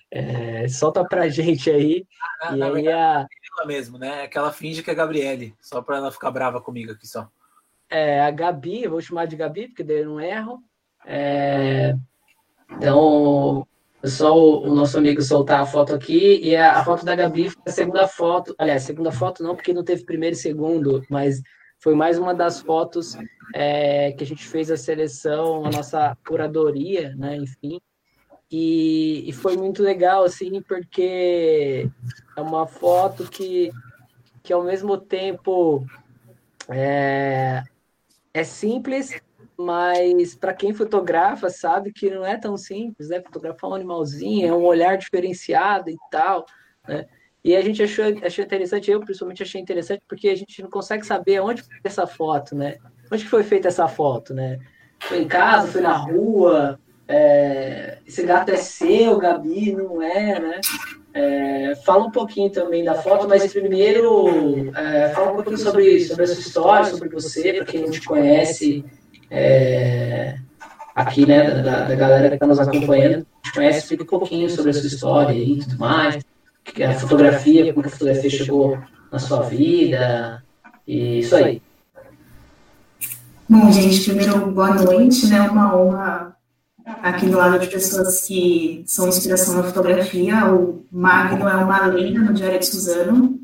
Speaker 1: é, solta pra gente aí.
Speaker 3: Ah,
Speaker 1: e aí a,
Speaker 3: ela mesmo, né? É que ela finge que é Gabriele, só para ela ficar brava comigo aqui só.
Speaker 1: é, a Gabi, eu vou chamar de Gabi, porque daí eu não erro. É, então, só o, o nosso amigo soltar a foto aqui, e a, a foto da Gabi foi a segunda foto. Aliás, segunda foto não, porque não teve primeiro e segundo, mas foi mais uma das fotos é, que a gente fez a seleção, a nossa curadoria, né? Enfim. E, e foi muito legal, assim, porque é uma foto que, que ao mesmo tempo é, é simples, mas para quem fotografa sabe que não é tão simples, né? Fotografar um animalzinho é um olhar diferenciado e tal, né? E a gente achou, achou interessante, eu principalmente achei interessante, porque a gente não consegue saber onde foi essa foto, né? Onde que foi feita essa foto, né? Foi em casa, foi na rua, é, esse gato é seu, Gabi, não é, né? É, fala um pouquinho também da foto, mas primeiro é, fala um pouquinho sobre, sobre a sua história, sobre você, para quem não te conhece, é, aqui, né, da, da galera que está nos acompanhando, te conhece, explica um pouquinho sobre a sua história e tudo mais, a fotografia, como a fotografia chegou na sua vida, e isso aí.
Speaker 7: Bom, gente, primeiro, boa noite, né? Uma honra aqui do lado de pessoas que são inspiração na fotografia. O Magno é uma lenda no Diário de Suzano.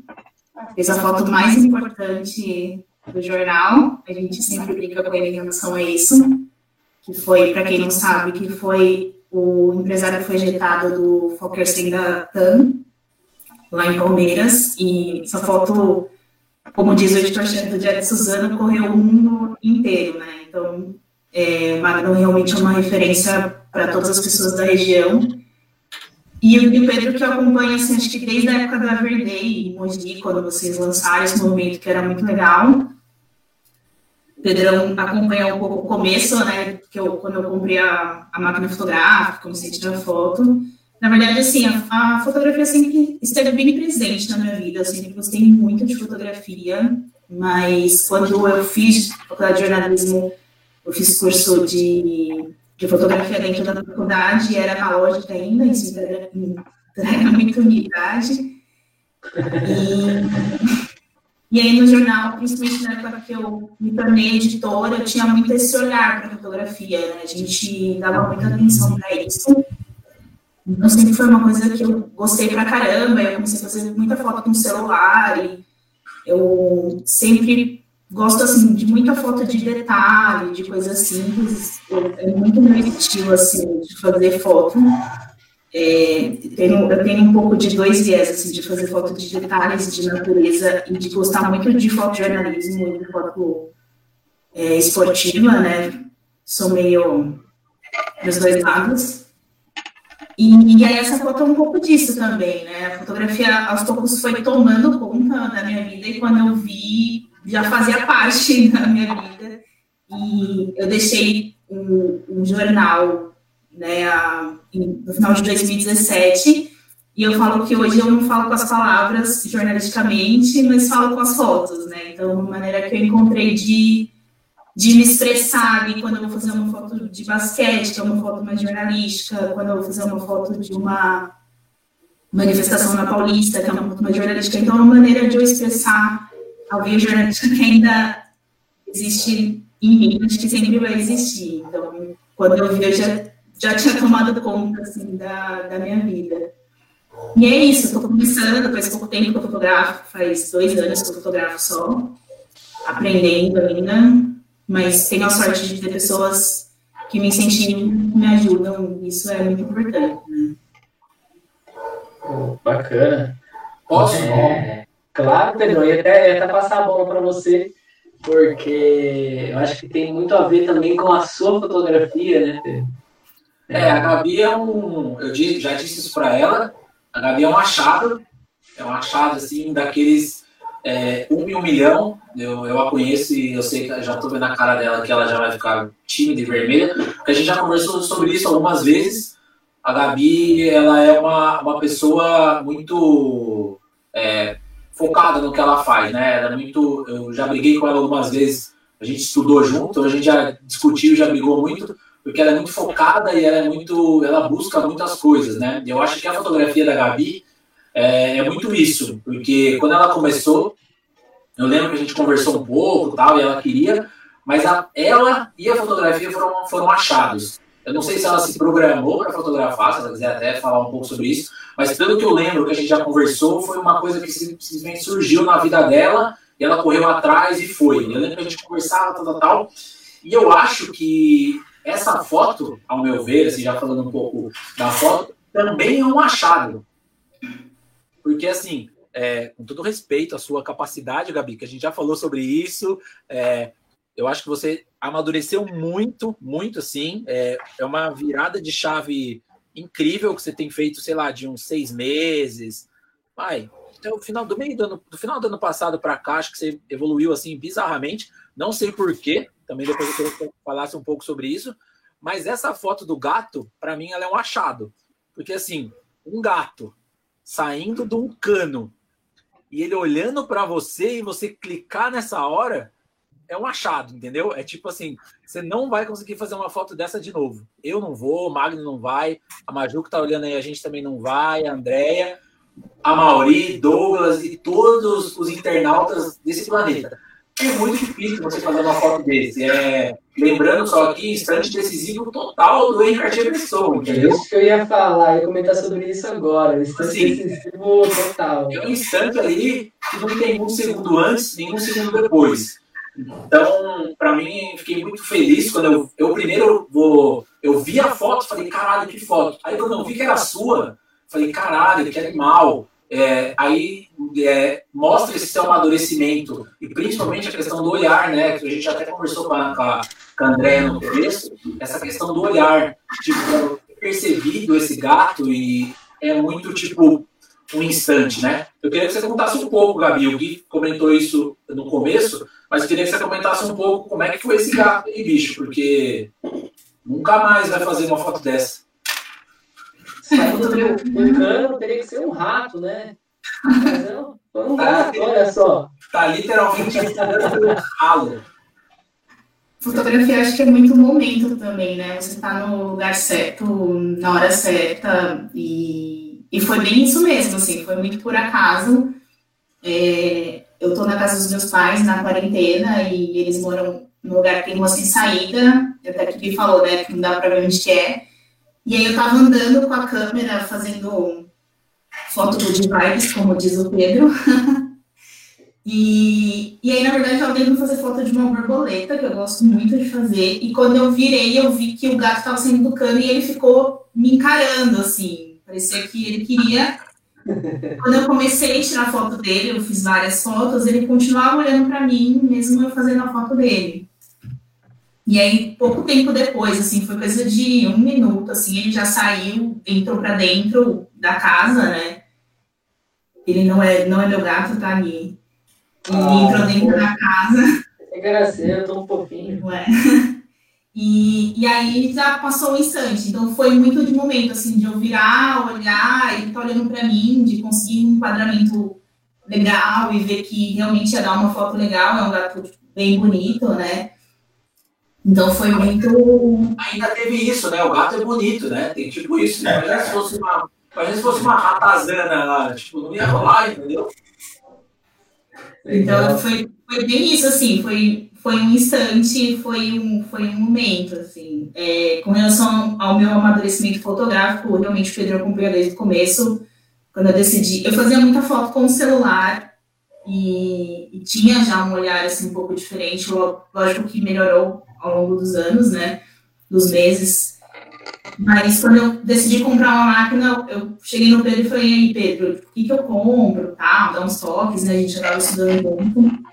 Speaker 7: Fez a foto mais importante do jornal. A gente sempre brinca com ele em relação a isso. Que foi, para quem não sabe, que foi o empresário que foi ejetado do Fokker Senga Tan, lá em Palmeiras. E essa foto, como diz o editor-chefe do Diário de Suzano, correu o mundo inteiro, né? Então, é, Magno realmente é uma referência para todas as pessoas da região. E o Pedro que eu acompanho, assim, acho que desde a época da Everday e Mogi, quando vocês lançaram esse movimento, que era muito legal. Pedrão acompanha um pouco o começo, né, que eu, quando eu comprei a, a máquina fotográfica, comecei a tirar foto. Na verdade, assim, a, a fotografia sempre esteve bem presente na minha vida, eu sempre gostei muito de fotografia, mas quando eu fiz faculdade de jornalismo, eu fiz curso de, de fotografia dentro da faculdade, era analógica ainda, isso entrega, entrega muito unidade. E, e aí no jornal, principalmente na época que eu me tornei editora, eu tinha muito esse olhar para a fotografia, né? a gente dava muita atenção para isso. Então sempre foi uma coisa que eu gostei pra caramba, eu comecei a fazer muita foto com celular, e eu sempre gosto assim de muita foto de detalhe, de coisas simples. É muito meu estilo assim de fazer foto. É, tenho, eu tenho um pouco de dois viés, assim, de fazer foto de detalhes de natureza e de gostar muito de fotojornalismo e de foto é, esportiva, né? Sou meio dos dois lados. E, e, aí essa foto é um pouco disso também, né? A fotografia aos poucos foi tomando conta da minha vida e quando eu vi, já fazia parte da minha vida. E eu deixei um, um jornal né, a, no final de 2017, e eu falo que hoje eu não falo com as palavras jornalisticamente, mas falo com as fotos, né? Então, uma maneira que eu encontrei de, de me expressar quando eu vou fazer uma foto de basquete, que é uma foto mais jornalística, quando eu vou fazer uma foto de uma manifestação na Paulista, que é uma foto mais jornalística. Então, é uma maneira de eu expressar alguém jornalística que ainda existe em mim, acho que sempre vai existir. Então, quando eu eu já tinha tomado conta assim, da, da minha vida. E é isso, estou começando, faz pouco tempo que eu fotografo, faz dois anos que eu fotografo só, aprendendo ainda, mas tenho a sorte de ter pessoas que me incentivam, me ajudam, isso é muito importante. Né?
Speaker 1: Oh, bacana. Posso? É, claro, Pedro, ia até, até passar a bola para você, porque eu acho que tem muito a ver também com a sua fotografia, né, Pedro?
Speaker 3: É, a Gabi é um. Eu já disse isso para ela. A Gabi é um achado. É um achado, assim, daqueles é, um milhão. Eu, eu a conheço e eu sei que já estou vendo a cara dela que ela já vai ficar tímida e vermelha. Porque a gente já conversou sobre isso algumas vezes. A Gabi, ela é uma, uma pessoa muito é, focada no que ela faz, né? Ela é muito. Eu já briguei com ela algumas vezes. A gente estudou junto, a gente já discutiu, já brigou muito porque ela é muito focada e ela é muito, ela busca muitas coisas, né? Eu acho que a fotografia da Gabi é, é muito isso, porque quando ela começou, eu lembro que a gente conversou um pouco, tal, e ela queria, mas a, ela e a fotografia foram, foram achados. Eu não sei se ela se programou para fotografar, se ela quiser até falar um pouco sobre isso, mas pelo que eu lembro que a gente já conversou, foi uma coisa que simplesmente surgiu na vida dela e ela correu atrás e foi. Eu lembro que a gente conversava, tal, tal, tal. E eu acho que essa foto, ao meu ver, assim, já falando um pouco da foto, também é um achado. Porque, assim, é, com todo respeito à sua capacidade, Gabi, que a gente já falou sobre isso, é, eu acho que você amadureceu muito, muito, assim. É, é uma virada de chave incrível que você tem feito, sei lá, de uns seis meses. Vai, até o final do meio do ano, do final do ano passado para cá, acho que você evoluiu assim bizarramente. Não sei porquê, também depois eu queria que eu falasse um pouco sobre isso. Mas essa foto do gato, para mim, ela é um achado. Porque, assim, um gato saindo de um cano e ele olhando para você e você clicar nessa hora, é um achado, entendeu? É tipo assim, você não vai conseguir fazer uma foto dessa de novo. Eu não vou, o Magno não vai, a Maju que tá olhando aí, a gente também não vai, a Andrea, a Mauri, Douglas e todos os internautas desse planeta é muito difícil você fazer uma foto desse. É, lembrando só aqui, instante decisivo total do Henrique Cartier Pessoa, entendeu?
Speaker 1: Isso que eu ia falar, eu ia comentar sobre isso agora. Instante assim, decisivo total.
Speaker 3: É um instante ali que não tem um segundo antes, nenhum segundo depois. Então, para mim, fiquei muito feliz quando eu, eu primeiro vou, eu vi a foto, falei, caralho, que foto. Aí quando eu vi que era sua, falei, caralho, que animal. É, aí é, mostra esse seu amadurecimento e principalmente a questão do olhar, né? Que a gente até conversou com a, com a, no começo, essa questão do olhar. Tipo, percebido esse gato e é muito tipo um instante, né? Eu queria que você contasse um pouco, Gabi, o Gui comentou isso no começo, mas eu queria que você comentasse um pouco como é que foi esse gato aí, bicho, porque nunca mais vai fazer uma foto dessa.
Speaker 1: Um cano teria que ser um rato, né? Mas não, um gato, olha só.
Speaker 3: Tá literalmente um ralo.
Speaker 7: Fotografia acho que é muito momento também, né? Você tá no lugar certo, na hora certa, e, e foi bem isso mesmo, assim, foi muito por acaso. É, eu tô na casa dos meus pais, na quarentena, e eles moram num lugar que tem uma sem saída, até que ele falou, né, que não dá pra ver onde que é. E aí eu tava andando com a câmera, fazendo foto de vibes, como diz o Pedro. e, e aí, na verdade, eu tava fazer foto de uma borboleta, que eu gosto muito de fazer. E quando eu virei, eu vi que o gato tava saindo do cano e ele ficou me encarando, assim. Parecia que ele queria. Quando eu comecei a tirar foto dele, eu fiz várias fotos, ele continuava olhando para mim, mesmo eu fazendo a foto dele. E aí, pouco tempo depois, assim, foi coisa de um minuto, assim, ele já saiu, entrou para dentro da casa, né? Ele não é, não é meu gato, tá ali. Ele ah, entrou dentro pô. da casa.
Speaker 1: É gracinha, eu tô um pouquinho.
Speaker 7: Ué. E, e aí já passou um instante. Então foi muito de momento, assim, de eu virar, olhar, ele tá olhando para mim, de conseguir um enquadramento legal e ver que realmente ia dar uma foto legal. É um gato bem bonito, né? Então foi muito.
Speaker 3: Ainda teve isso, né? O gato é bonito, né? Tem tipo isso. Né? Imagina se fosse uma, imagina se fosse uma ratazana lá, tipo, não ia rolar, entendeu?
Speaker 7: Então foi, foi bem isso, assim, foi, foi um instante, foi um, foi um momento, assim. É, com relação ao meu amadurecimento fotográfico, realmente o Pedro acompanhou desde o começo, quando eu decidi. Eu fazia muita foto com o celular e, e tinha já um olhar, assim, um pouco diferente, lógico que melhorou ao longo dos anos, né, dos meses, mas quando eu decidi comprar uma máquina, eu cheguei no Pedro e falei, aí, Pedro, o que, que eu compro, tal, dá uns toques, né? A gente já estava estudando junto.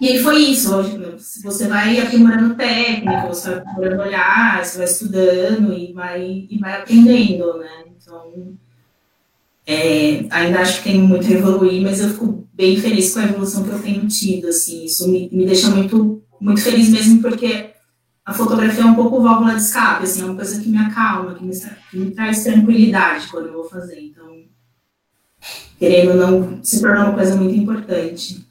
Speaker 7: E aí foi isso, você vai aprimorando técnica, você vai aprimorando olhar, você vai estudando e vai, e vai aprendendo, né? Então, é, ainda acho que tem muito a evoluir, mas eu fico bem feliz com a evolução que eu tenho tido, assim, isso me, me deixa muito, muito feliz mesmo, porque a fotografia é um pouco válvula de escape, assim, é uma coisa que me acalma, que me, que me traz tranquilidade quando eu vou fazer. Então, querendo não, se tornar uma coisa muito importante.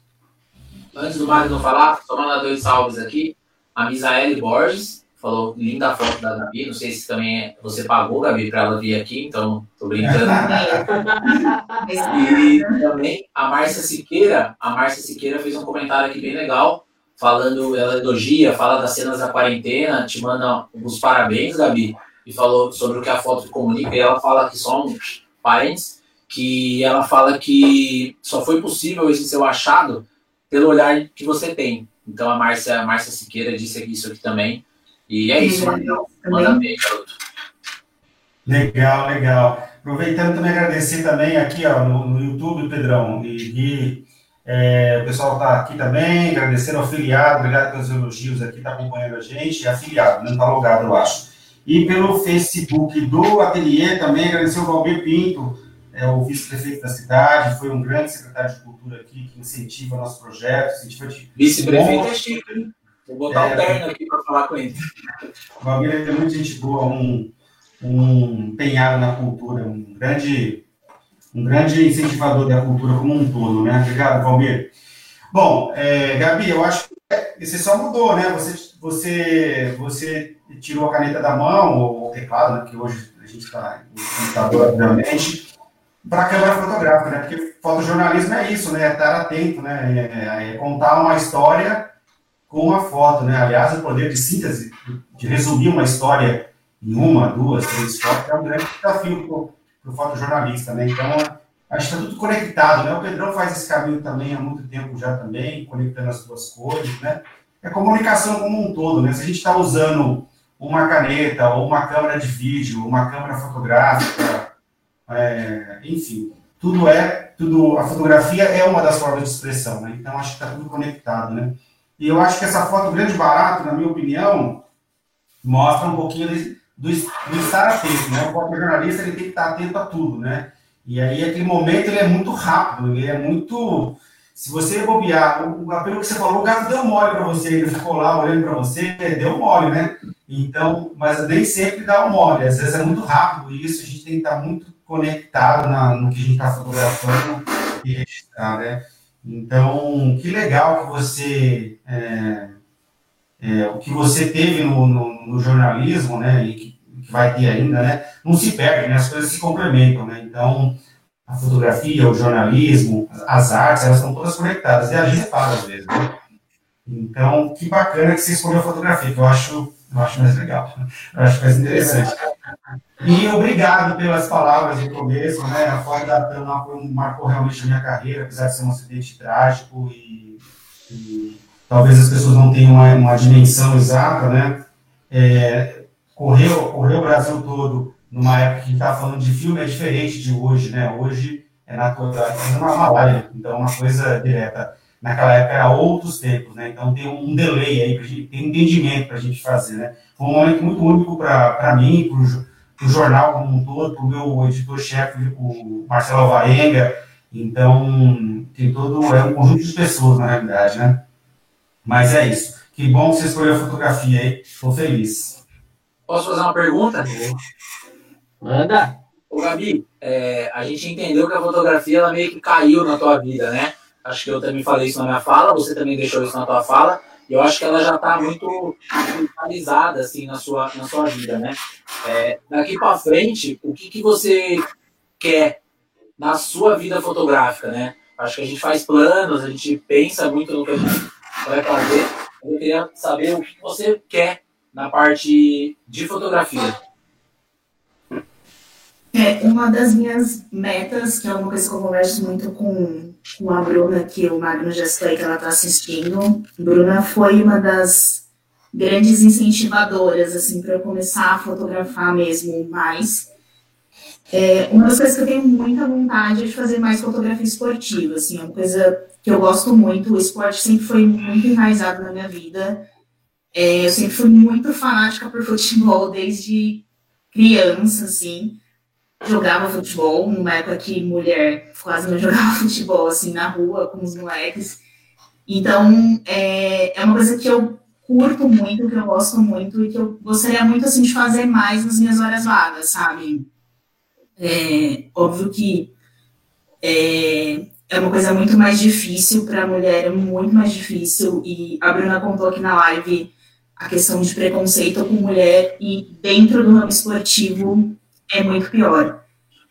Speaker 3: Antes do Magno falar, só mandar dois salves aqui. A Misaele Borges falou linda foto da Gabi. Não sei se também é, você pagou, Gabi, para ela vir aqui, então tô brincando. e também a Márcia Siqueira, a Márcia Siqueira fez um comentário aqui bem legal falando, ela elogia, fala das cenas da quarentena, te manda os parabéns, Gabi, e falou sobre o que a foto comunica, e ela fala que só uns parentes, que ela fala que só foi possível esse seu achado pelo olhar que você tem. Então a Márcia, a Márcia Siqueira disse isso aqui também. E é isso, Marcão. Manda bem, garoto.
Speaker 5: Legal, legal. Aproveitando também agradecer também aqui ó, no, no YouTube, Pedrão, e, e é, o pessoal está aqui também, agradecendo ao afiliado, obrigado pelos elogios aqui, está acompanhando a gente, é afiliado, não está logado, eu acho. E pelo Facebook do Ateliê também, agradecer ao Valmir Pinto, é o vice-prefeito da cidade, foi um grande secretário de cultura aqui, que incentiva nosso projeto.
Speaker 3: Vice-prefeito é chique, hein? Vou botar é, o terno aqui para falar com ele.
Speaker 5: O Valmir é muito gente boa, um, um empenhado na cultura, um grande um grande incentivador da cultura como um todo, né? Obrigado, Valmir. Bom, é, Gabi, eu acho que você só mudou, né? Você, você, você tirou a caneta da mão, ou o teclado, né? Que hoje a gente está no computador, obviamente, para a câmera fotográfica, né? Porque fotojornalismo é isso, né? É estar atento, né? É, é, contar uma história com uma foto, né? Aliás, o poder de síntese, de resumir uma história em uma, duas, três fotos, é um grande desafio para o fotojornalista, né? Então, acho que está tudo conectado, né? O Pedrão faz esse caminho também há muito tempo já também, conectando as duas coisas, né? É comunicação como um todo, né? Se a gente está usando uma caneta ou uma câmera de vídeo, uma câmera fotográfica, é, enfim, tudo é, tudo, a fotografia é uma das formas de expressão, né? Então, acho que está tudo conectado, né? E eu acho que essa foto grande barato, na minha opinião, mostra um pouquinho do, do estar atento, né? O fotojornalista ele tem que estar atento a tudo, né? E aí aquele momento ele é muito rápido, ele é muito se você bobear, pelo que você falou, o gato deu mole para você, ele ficou lá olhando para você, deu mole, né? Então, mas nem sempre dá um mole, às vezes é muito rápido isso, a gente tem que estar muito conectado na, no que a gente está fotografando e registrar, né? Então, que legal que você é, é, o que você teve no, no, no, jornalismo, né, e que, vai ter ainda, né, não se perde, né, as coisas se complementam, né, então a fotografia, o jornalismo, as artes, elas estão todas conectadas, e a gente fala às vezes, né? Então, que bacana que você escolheu a fotografia, que eu acho, eu acho mais legal, eu acho mais interessante. E obrigado pelas palavras de começo, né, a foto da Tama marcou realmente a minha carreira, apesar de ser um acidente trágico e, e talvez as pessoas não tenham uma, uma dimensão exata, né? É, correu, correu o Brasil todo numa época que estava falando de filme, é diferente de hoje, né? Hoje é natural, é uma, uma então é uma coisa direta. Naquela época era outros tempos, né? Então tem um delay aí, pra gente, tem entendimento para a gente fazer, né? Foi um momento muito único para mim, para o jornal como um todo, para o meu editor-chefe, o Marcelo Alvarenga. Então, tem todo é um conjunto de pessoas, na realidade, né? Mas é isso. Que bom que você escolheu a fotografia aí. Estou feliz.
Speaker 3: Posso fazer uma pergunta?
Speaker 1: Manda.
Speaker 3: Ô, Gabi, é, a gente entendeu que a fotografia ela meio que caiu na tua vida, né? Acho que eu também falei isso na minha fala, você também deixou isso na tua fala. E eu acho que ela já está muito mentalizada assim na sua, na sua vida, né? É, daqui para frente, o que, que você quer na sua vida fotográfica, né? Acho que a gente faz planos, a gente pensa muito no que a gente vai fazer. Eu queria saber o que você quer na parte de fotografia.
Speaker 7: É, uma das minhas metas, que é uma coisa que eu converso muito com, com a Bruna, que o Magno já sei que ela está assistindo. Bruna foi uma das grandes incentivadoras, assim, para eu começar a fotografar mesmo mais. É, uma das coisas que eu tenho muita vontade é de fazer mais fotografia esportiva, assim, é uma coisa que eu gosto muito. O esporte sempre foi muito enraizado na minha vida. É, eu sempre fui muito fanática por futebol desde criança, assim jogava futebol, numa época que mulher quase não jogava futebol assim na rua com os moleques. Então, é, é uma coisa que eu curto muito, que eu gosto muito e que eu gostaria muito assim de fazer mais nas minhas horas vagas, sabe? É, óbvio que é, é uma coisa muito mais difícil para a mulher, é muito mais difícil. E a Bruna contou aqui na live a questão de preconceito com mulher e dentro do ramo esportivo é muito pior.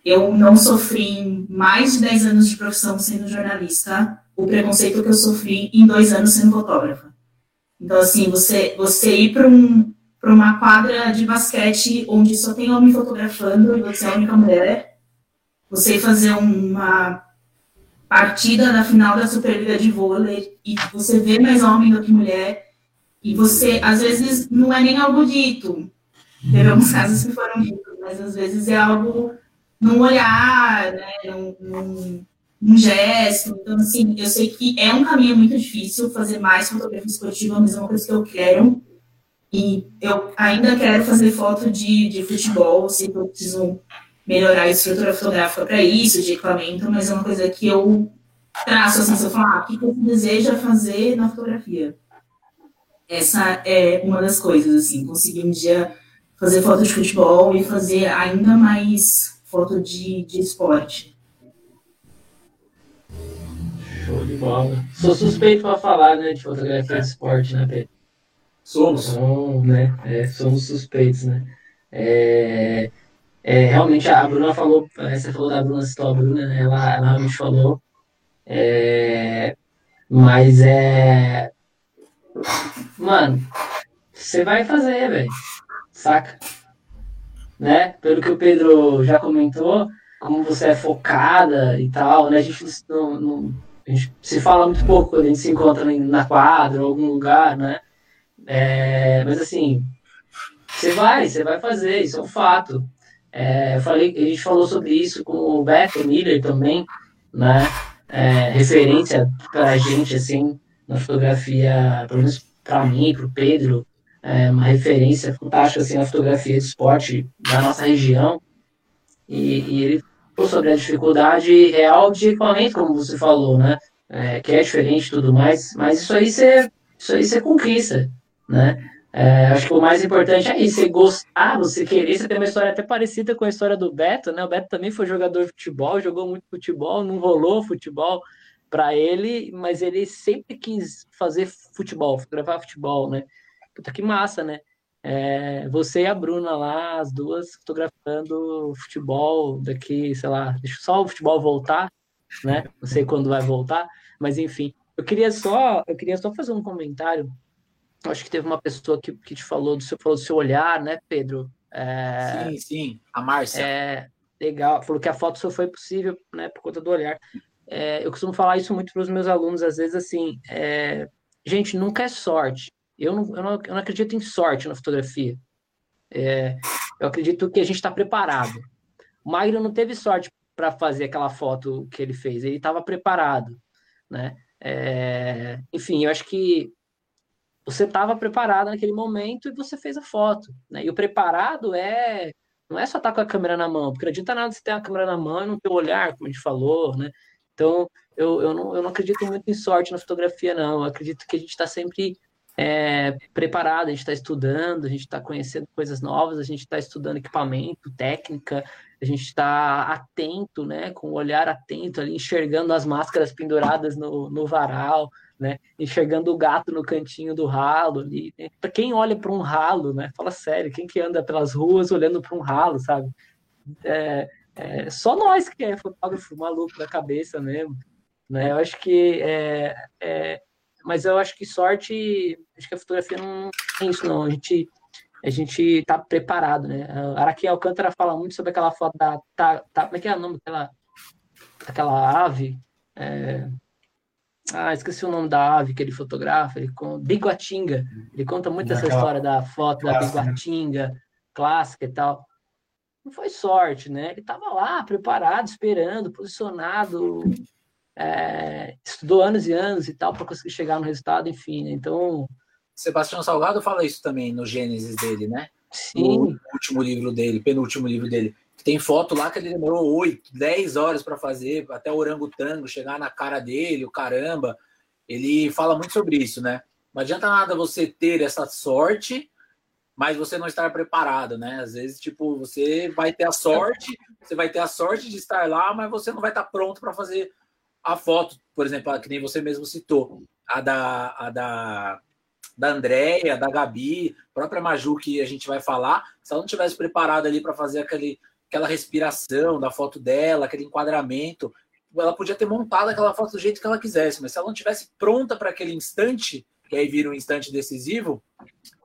Speaker 7: Eu não sofri mais de 10 anos de profissão sendo jornalista o preconceito que eu sofri em dois anos sendo fotógrafa. Então, assim, você, você ir para um, uma quadra de basquete onde só tem homem fotografando e você é a única mulher, você fazer uma partida na final da Superliga de vôlei e você vê mais homem do que mulher e você, às vezes, não é nem algo dito. Teve alguns casos que foram ditos mas às vezes é algo num olhar, né, num, num, gesto. Então, assim, eu sei que é um caminho muito difícil fazer mais fotografia esportiva, mas é uma coisa que eu quero. E eu ainda quero fazer foto de, de futebol, sei que eu preciso melhorar a estrutura fotográfica para isso, de equipamento, mas é uma coisa que eu traço, assim, se eu falar, ah, o que você deseja fazer na fotografia? Essa é uma das coisas, assim, conseguir um dia fazer foto de futebol e fazer ainda mais foto de, de esporte.
Speaker 1: Show de bola. Sou suspeito para falar, né, de fotografia de esporte, né, Pedro?
Speaker 3: Somos.
Speaker 1: Então, né, é, somos suspeitos, né. É, é, realmente, a Bruna falou, é, você falou da Bruna, citou a Bruna, né, ela, ela realmente falou, é, mas é... Mano, você vai fazer, velho saca? Né? Pelo que o Pedro já comentou, como você é focada e tal, né? A gente não, não a gente se fala muito pouco quando a gente se encontra na quadra ou algum lugar, né? É, mas assim, você vai, você vai fazer, isso é um fato. É, eu falei, a gente falou sobre isso com o Beto Miller também, né? É, referência para a gente, assim, na fotografia, pelo menos para mim, para o Pedro, é uma referência fantástica assim, na fotografia de esporte da nossa região. E, e ele falou sobre a dificuldade real de equipamento, como você falou, né? É, que é diferente e tudo mais, mas isso aí você, isso aí você conquista, né? É, acho que o mais importante é isso, você gostar, você querer, você tem uma história até parecida com a história do Beto, né? O Beto também foi jogador de futebol, jogou muito futebol, não rolou futebol para ele, mas ele sempre quis fazer futebol, fotografar futebol, né? puta que massa, né? É, você e a Bruna lá, as duas fotografando futebol daqui, sei lá, deixa só o futebol voltar, né? Não sei quando vai voltar, mas enfim. Eu queria só, eu queria só fazer um comentário. Acho que teve uma pessoa que, que te falou do seu, falou do seu olhar, né, Pedro?
Speaker 3: É, sim, sim, a Márcia.
Speaker 1: É, legal, falou que a foto só foi possível, né, por conta do olhar. É, eu costumo falar isso muito para os meus alunos, às vezes, assim, é, gente, nunca é sorte. Eu não, eu não, eu não acredito em sorte na fotografia. É, eu acredito que a gente está preparado. O Magno não teve sorte para fazer aquela foto que ele fez, ele estava preparado, né? É, enfim, eu acho que você estava preparado naquele momento e você fez a foto, né? E o preparado é não é só estar tá com a câmera na mão, porque não adianta nada você ter a câmera na mão e não ter o olhar, como a gente falou, né? Então, eu, eu, não, eu não acredito muito em sorte na fotografia, não. Eu acredito que a gente está sempre é, preparado, a gente está estudando, a gente está conhecendo coisas novas, a gente está estudando equipamento, técnica, a gente está atento, né, com o olhar atento ali, enxergando as máscaras penduradas no, no varal, né, enxergando o gato no cantinho do ralo ali. Né? Para quem olha para um ralo, né, fala sério, quem que anda pelas ruas olhando para um ralo, sabe? É, é, só nós que é fotógrafo maluco da cabeça mesmo, né? Eu acho que é, é mas eu acho que sorte, acho que a fotografia não tem isso, não. A gente, a gente tá preparado, né? A Araquém Alcântara fala muito sobre aquela foto da. Tá, tá, como é que é o nome daquela, daquela ave? É, ah, esqueci o nome da ave que ele fotografa, ele conta, Biguatinga. Ele conta muito essa história da foto da né? Biguatinga, clássica e tal. Não foi sorte, né? Ele estava lá, preparado, esperando, posicionado, é, estudou anos e anos e tal para conseguir chegar no resultado, enfim. Né? Então.
Speaker 3: Sebastião Salgado fala isso também no Gênesis dele, né?
Speaker 1: Sim.
Speaker 3: No último livro dele, penúltimo livro dele. Tem foto lá que ele demorou 8, 10 horas para fazer, até o orangotango chegar na cara dele, o caramba. Ele fala muito sobre isso, né? Não adianta nada você ter essa sorte, mas você não estar preparado, né? Às vezes, tipo, você vai ter a sorte, você vai ter a sorte de estar lá, mas você não vai estar pronto para fazer a foto, por exemplo, que nem você mesmo citou, a da, a da, da Andréia, da Gabi, própria Maju, que a gente vai falar, se ela não tivesse preparada ali para fazer aquele, aquela respiração da foto dela, aquele enquadramento, ela podia ter montado aquela foto do jeito que ela quisesse, mas se ela não tivesse pronta para aquele instante, que aí vira um instante decisivo,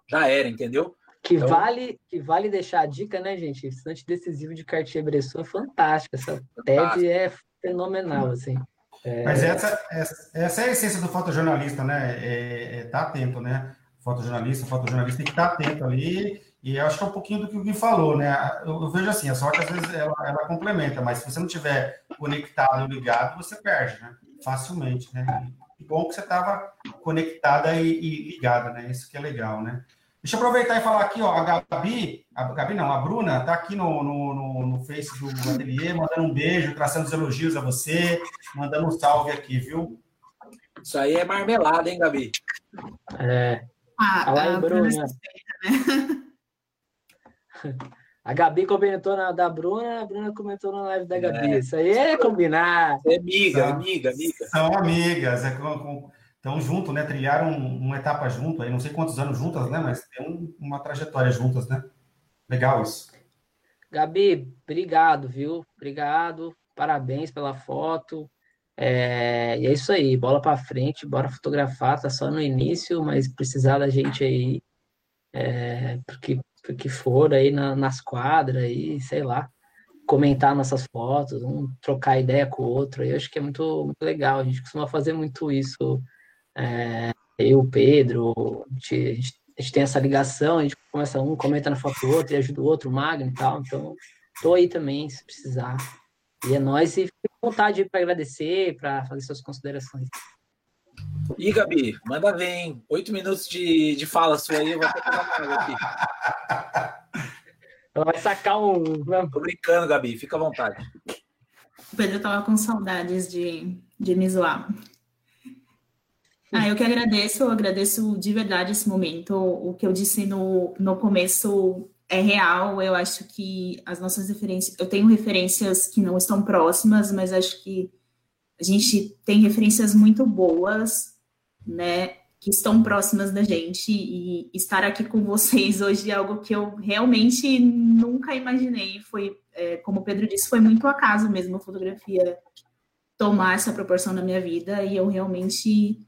Speaker 3: já era, entendeu?
Speaker 1: Que, então, vale, que vale deixar a dica, né, gente? Instante decisivo de Cartier-Bresson é fantástico. Essa TED é fenomenal, assim.
Speaker 5: É... Mas essa, essa, essa, é a essência do fotojornalista, né? É, é tá atento, né? Fotojornalista, fotojornalista tem que estar tá atento ali. E eu acho que é um pouquinho do que o Gui falou, né? Eu, eu vejo assim, a sorte às vezes ela, ela, complementa, mas se você não tiver conectado e ligado, você perde, né? Facilmente, né? E bom que você estava conectada e, e ligada, né? Isso que é legal, né? Deixa eu aproveitar e falar aqui, ó, a Gabi, a Gabi não, a Bruna tá aqui no, no, no, no Face do Ateliê, mandando um beijo, traçando os elogios a você, mandando um salve aqui, viu?
Speaker 3: Isso aí é marmelada, hein, Gabi?
Speaker 1: É. Ah, Fala aí, Bruna. Bruna né? A Gabi comentou na da Bruna, a Bruna comentou na live da Gabi. É. Isso aí é combinar.
Speaker 3: É amiga, são, amiga, amiga.
Speaker 5: São amigas, é com, com estão juntos, né? Trilharam uma etapa junto, aí não sei quantos anos juntas, né? Mas tem um, uma trajetória juntas, né? Legal isso.
Speaker 1: Gabi, obrigado, viu? Obrigado, parabéns pela foto. É, e é isso aí, bola para frente, bora fotografar, tá só no início, mas precisar da gente aí, é, porque, porque for aí na, nas quadras aí, sei lá, comentar nossas fotos, um trocar ideia com o outro, eu acho que é muito, muito legal, a gente costuma fazer muito isso é, eu, Pedro, a gente, a gente, tem essa ligação, a gente começa um, comenta na foto do outro e ajuda o outro, o Magno e tal. Então, tô aí também, se precisar. E é nós e fique com vontade para agradecer, para fazer suas considerações.
Speaker 3: E Gabi, manda ver, hein? Oito minutos de, de fala sua aí, eu vou até pegar aqui.
Speaker 1: Ela vai sacar um.
Speaker 3: Né? Tô brincando, Gabi, fica à vontade.
Speaker 7: O Pedro tava com saudades de, de me zoar. Ah, eu que agradeço, eu agradeço de verdade esse momento. O que eu disse no, no começo é real. Eu acho que as nossas referências. Eu tenho referências que não estão próximas, mas acho que a gente tem referências muito boas, né? Que estão próximas da gente. E estar aqui com vocês hoje é algo que eu realmente nunca imaginei. Foi, é, como o Pedro disse, foi muito acaso mesmo a fotografia tomar essa proporção na minha vida. E eu realmente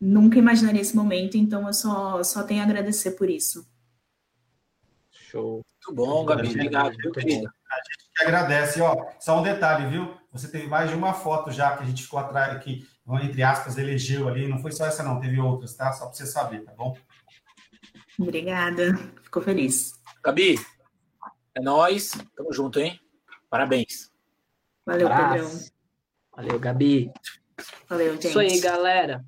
Speaker 7: nunca imaginaria esse momento, então eu só, só tenho a agradecer por isso.
Speaker 3: Show. Muito bom, Gabi. Obrigado,
Speaker 5: viu, querida? A gente que agradece. Ó, só um detalhe, viu? Você teve mais de uma foto já que a gente ficou atrás, que, entre aspas, elegeu ali. Não foi só essa, não. Teve outras, tá? Só para você saber, tá bom?
Speaker 7: Obrigada. Ficou feliz.
Speaker 3: Gabi, É nóis. Tamo junto, hein? Parabéns.
Speaker 7: Valeu, Pedrão.
Speaker 1: Valeu, Gabi.
Speaker 7: Valeu, gente.
Speaker 1: Isso aí, galera.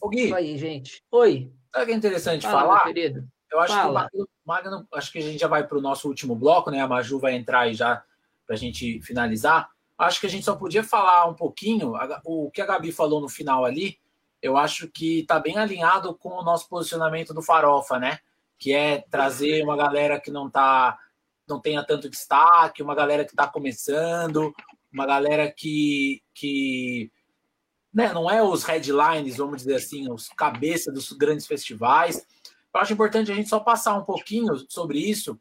Speaker 3: Ô, Gui,
Speaker 1: Isso aí, gente. Oi.
Speaker 3: sabe o que é interessante
Speaker 1: Fala,
Speaker 3: falar?
Speaker 1: querido.
Speaker 3: Eu acho
Speaker 1: Fala.
Speaker 3: que o Magno, Magno- acho que a gente já vai para o nosso último bloco, né? A Maju vai entrar aí já para a gente finalizar. Acho que a gente só podia falar um pouquinho. O que a Gabi falou no final ali, eu acho que está bem alinhado com o nosso posicionamento do Farofa, né? Que é trazer uma galera que não tá, não tenha tanto destaque, uma galera que está começando, uma galera que, que né, não é os headlines, vamos dizer assim, os cabeças dos grandes festivais. Eu acho importante a gente só passar um pouquinho sobre isso,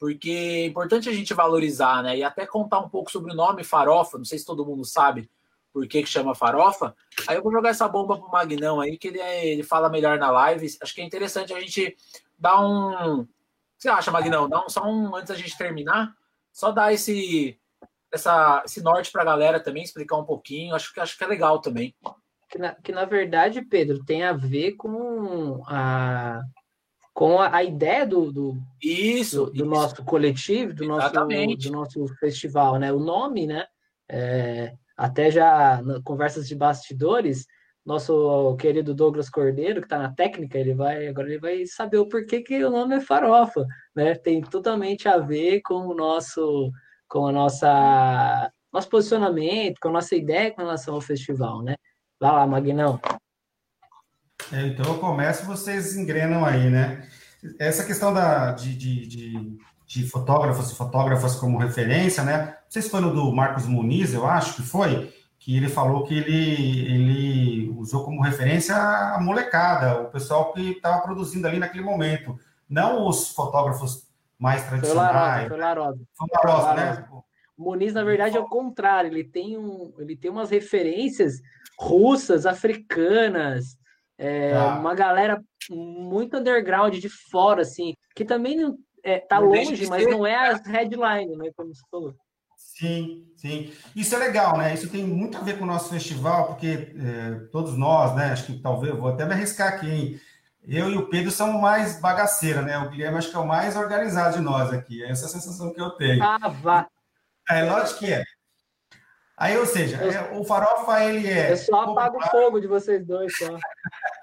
Speaker 3: porque é importante a gente valorizar, né? E até contar um pouco sobre o nome farofa. Não sei se todo mundo sabe por que, que chama farofa. Aí eu vou jogar essa bomba pro Magnão aí, que ele, é- ele fala melhor na live. Acho que é interessante a gente dar um. O que você acha, Magnão? Dá um, só um antes da gente terminar, só dar esse, essa, esse norte pra galera também, explicar um pouquinho. Acho que, acho que é legal também.
Speaker 1: Que na, que na verdade, Pedro, tem a ver com a, com a, a ideia do, do,
Speaker 3: Isso,
Speaker 1: do, do
Speaker 3: isso.
Speaker 1: nosso coletivo, do nosso, do nosso festival, né? O nome, né? É, até já na conversas de bastidores, nosso querido Douglas Cordeiro, que está na técnica, ele vai agora ele vai saber o porquê que o nome é Farofa, né? Tem totalmente a ver com o nosso com a nossa nosso posicionamento, com a nossa ideia com relação ao festival, né? Vai lá, Magnão.
Speaker 5: É, então eu começo, vocês engrenam aí, né? Essa questão da, de, de, de, de fotógrafos e fotógrafas como referência, né? Foi no do Marcos Muniz, eu acho que foi, que ele falou que ele, ele usou como referência a molecada, o pessoal que estava produzindo ali naquele momento, não os fotógrafos mais tradicionais.
Speaker 1: foi Larosa.
Speaker 5: Foi Larosa, né?
Speaker 1: O Muniz, na verdade, é o contrário. Ele tem, um, ele tem umas referências russas, africanas, é,
Speaker 5: Tá.
Speaker 1: uma galera muito underground de fora, assim, que também não, é, tá
Speaker 3: Não
Speaker 1: longe, mas
Speaker 3: ser,
Speaker 1: não é as headline, né? Como você falou.
Speaker 5: Sim, sim. Isso é legal, né? Isso tem muito a ver com o nosso festival, porque é, todos nós, né? Acho que talvez, eu vou até me arriscar aqui, hein? Eu e o Pedro somos mais bagaceira, né? O Guilherme acho que é o mais organizado de nós aqui. É essa a sensação que eu tenho.
Speaker 1: Ah, vá.
Speaker 5: É lógico que é. Aí, ou seja, é, o Farofa, ele é.
Speaker 1: Eu só apago o fogo de vocês dois, só.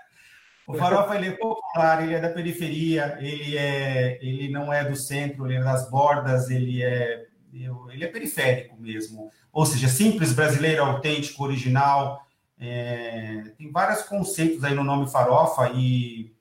Speaker 5: O Farofa, ele é popular, ele é da periferia, ele, é, ele não é do centro, ele é das bordas, ele é, ele é periférico mesmo. Ou seja, simples, brasileiro, autêntico, original. É, tem vários conceitos aí no nome Farofa e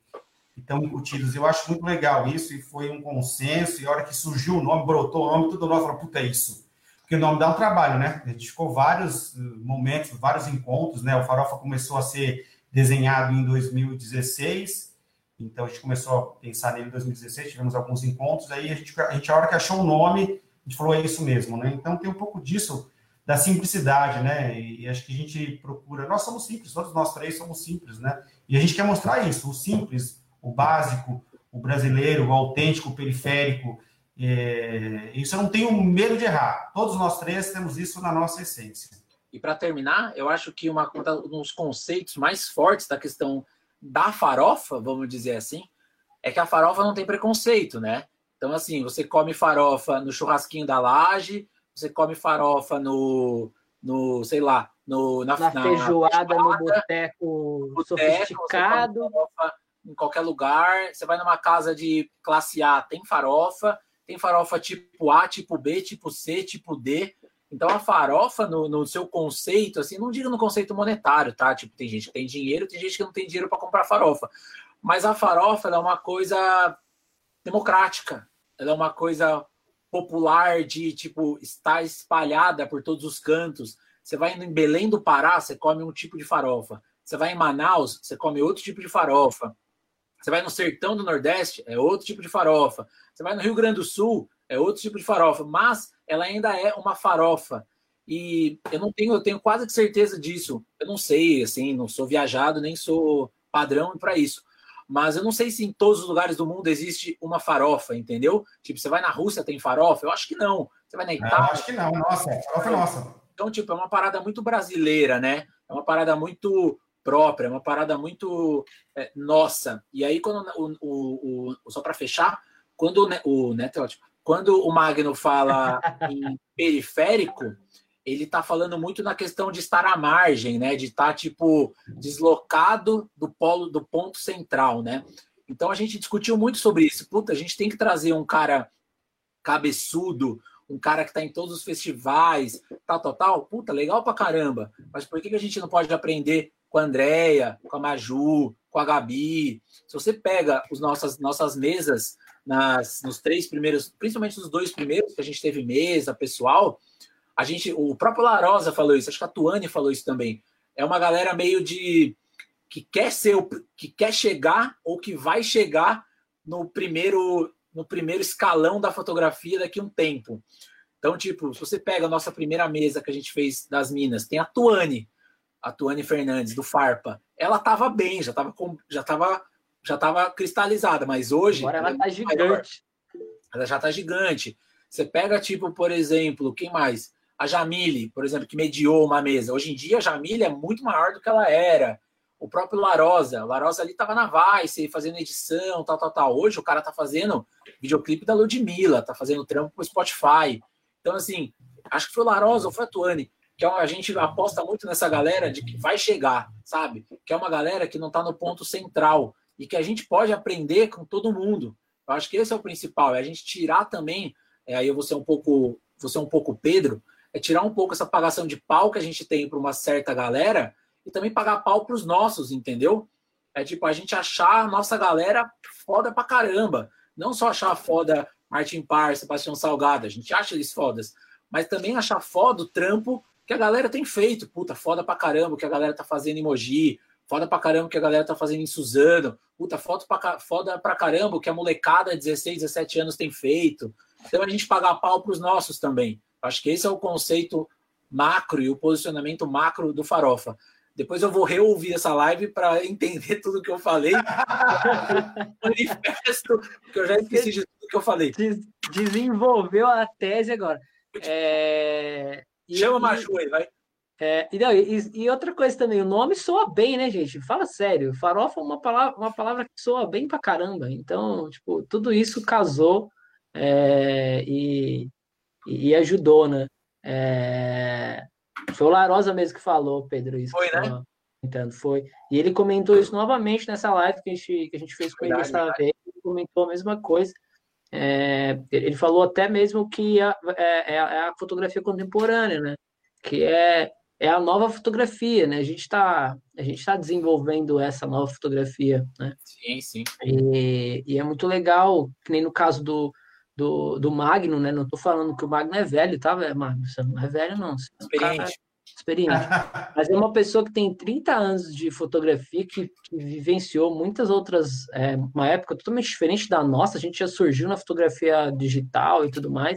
Speaker 5: estão incutidos. Eu acho muito legal isso e foi um consenso. E a hora que surgiu o nome, brotou o nome, todo nós falou, puta, é isso. Porque o nome dá um trabalho, né? A gente ficou vários eh, momentos, vários encontros, né? O Farofa começou a ser desenhado em 2016, então a gente começou a pensar nele em 2016, tivemos alguns encontros, aí a gente, a gente a hora que achou o nome, a gente falou, é isso mesmo, né? Então tem um pouco disso, da simplicidade, né? E, acho que a gente procura, nós somos simples, todos nós três somos simples, né? E a gente quer mostrar isso, o simples, o básico, o brasileiro, o autêntico, o periférico, é, isso eu não tenho medo de errar. Todos nós três temos isso na nossa essência.
Speaker 3: E para terminar, eu acho que uma, um dos conceitos mais fortes da questão da farofa, vamos dizer assim, é que a farofa não tem preconceito, né? Então, assim, você come farofa no churrasquinho da laje, você come farofa no, no sei lá, no, na,
Speaker 1: Na
Speaker 3: na
Speaker 1: feijoada, no boteco sofisticado.
Speaker 3: farofa em qualquer lugar. Você vai numa casa de classe A, tem farofa, tem farofa tipo A, tipo B, tipo C, tipo D. Então a farofa, no, no seu conceito, assim, não digo no conceito monetário, tá? Tipo, tem gente que tem dinheiro, tem gente que não tem dinheiro para comprar farofa. Mas a farofa ela é uma coisa democrática, ela é uma coisa popular de tipo estar espalhada por todos os cantos. Você vai em Belém do Pará, você come um tipo de farofa. Você vai em Manaus, você come outro tipo de farofa. Você vai no sertão do Nordeste, é outro tipo de farofa. Você vai no Rio Grande do Sul, é outro tipo de farofa, mas ela ainda é uma farofa. E eu não tenho, eu tenho quase certeza disso. Eu não sei, assim, não sou viajado, nem sou padrão para isso. Mas eu não sei se em todos os lugares do mundo existe uma farofa, entendeu? Tipo, você vai na Rússia, tem farofa? Eu acho que não. Você vai na
Speaker 5: Eu
Speaker 3: Itália?
Speaker 5: acho que não, nossa, a farofa é nossa.
Speaker 3: Então, tipo, é uma parada muito brasileira, né? É uma parada muito própria, é uma parada muito é, nossa. E aí, quando o, o, o só para fechar, quando o, o Neto é ótimo. quando o Magno fala em periférico, ele está falando muito na questão de estar à margem, né? De estar, tá, tipo, deslocado do polo, do ponto central, né? Então a gente discutiu muito sobre isso. Puta, a gente tem que trazer um cara cabeçudo, um cara que está em todos os festivais, tal, tal, tal. Puta, legal pra caramba. Mas por que, que a gente não pode aprender com a Andrea, com a Maju, com a Gabi? Se você pega as nossas, nossas mesas nas, nos três primeiros, principalmente nos dois primeiros, que a gente teve mesa, pessoal, a gente, o próprio Larosa falou isso, acho que a Tuane falou isso também. É uma galera meio de que quer ser que quer chegar ou que vai chegar no primeiro no primeiro escalão da fotografia daqui a um tempo. Então, tipo, se você pega a nossa primeira mesa que a gente fez das Minas, tem a Tuane, a Tuane Fernandes do Farpa. Ela tava bem, já tava já tava já tava cristalizada, mas hoje
Speaker 1: Agora ela, ela tá gigante.
Speaker 3: Ela já tá gigante. Você pega tipo, por exemplo, quem mais? A Jamile, por exemplo, que mediou uma mesa. Hoje em dia, a Jamile é muito maior do que ela era. O próprio Larosa, o Larosa ali estava na Vice, fazendo edição, tal, tal, tal. Hoje o cara tá fazendo videoclipe da Ludmilla, tá fazendo trampo pro Spotify. Então, assim, acho que foi o Larosa ou foi a Tuane, que é a gente aposta muito nessa galera de que vai chegar, sabe? Que é uma galera que não tá no ponto central e que a gente pode aprender com todo mundo. Eu acho que esse é o principal, é a gente tirar também, é, aí eu vou ser um pouco, vou ser um pouco Pedro, é tirar um pouco essa pagação de pau que a gente tem para uma certa galera e também pagar pau para os nossos, entendeu? É tipo a gente achar a nossa galera foda pra caramba. Não só achar foda Martin Parr, Sebastião Salgado, a gente acha eles fodas, mas também achar foda o trampo que a galera tem feito. Puta, foda pra caramba o que a galera tá fazendo em Mogi, foda pra caramba o que a galera tá fazendo em Suzano, puta, foda pra, foda pra caramba o que a molecada de 16, 17 anos tem feito. Então a gente pagar pau pros nossos também. Acho que esse é o conceito macro e o posicionamento macro do Farofa. Depois eu vou reouvir essa live para entender tudo que eu falei. Manifesto, porque eu já esqueci de tudo que eu falei.
Speaker 1: Desenvolveu a tese agora. É...
Speaker 3: Chama Machu aí, vai.
Speaker 1: É, e, não, e, e, outra coisa também, o nome soa bem, né, gente? Fala sério, farofa é uma palavra, uma palavra que soa bem pra caramba. Então, tipo, tudo isso casou é, e, e, ajudou, né? É... Foi o Larosa mesmo que falou, Pedro, isso.
Speaker 3: Foi, né?
Speaker 1: Comentando, foi. E ele comentou isso novamente nessa live que a gente, que a gente fez com ele essa vez. Ele comentou a mesma coisa. É, ele falou até mesmo que a, é, é, a fotografia contemporânea, né? Que é, é a nova fotografia, né? A gente está a gente tá desenvolvendo essa nova fotografia, né?
Speaker 3: Sim, sim.
Speaker 1: E, e é muito legal, que nem no caso do, do, do Magno, né? Não estou falando que o Magno é velho, tá, Magno? Você não é velho, não. Você é
Speaker 3: experiente.
Speaker 1: É experiente. Mas é uma pessoa que tem 30 anos de fotografia, que, que vivenciou muitas outras. É, uma época totalmente diferente da nossa. A gente já surgiu na fotografia digital e tudo mais.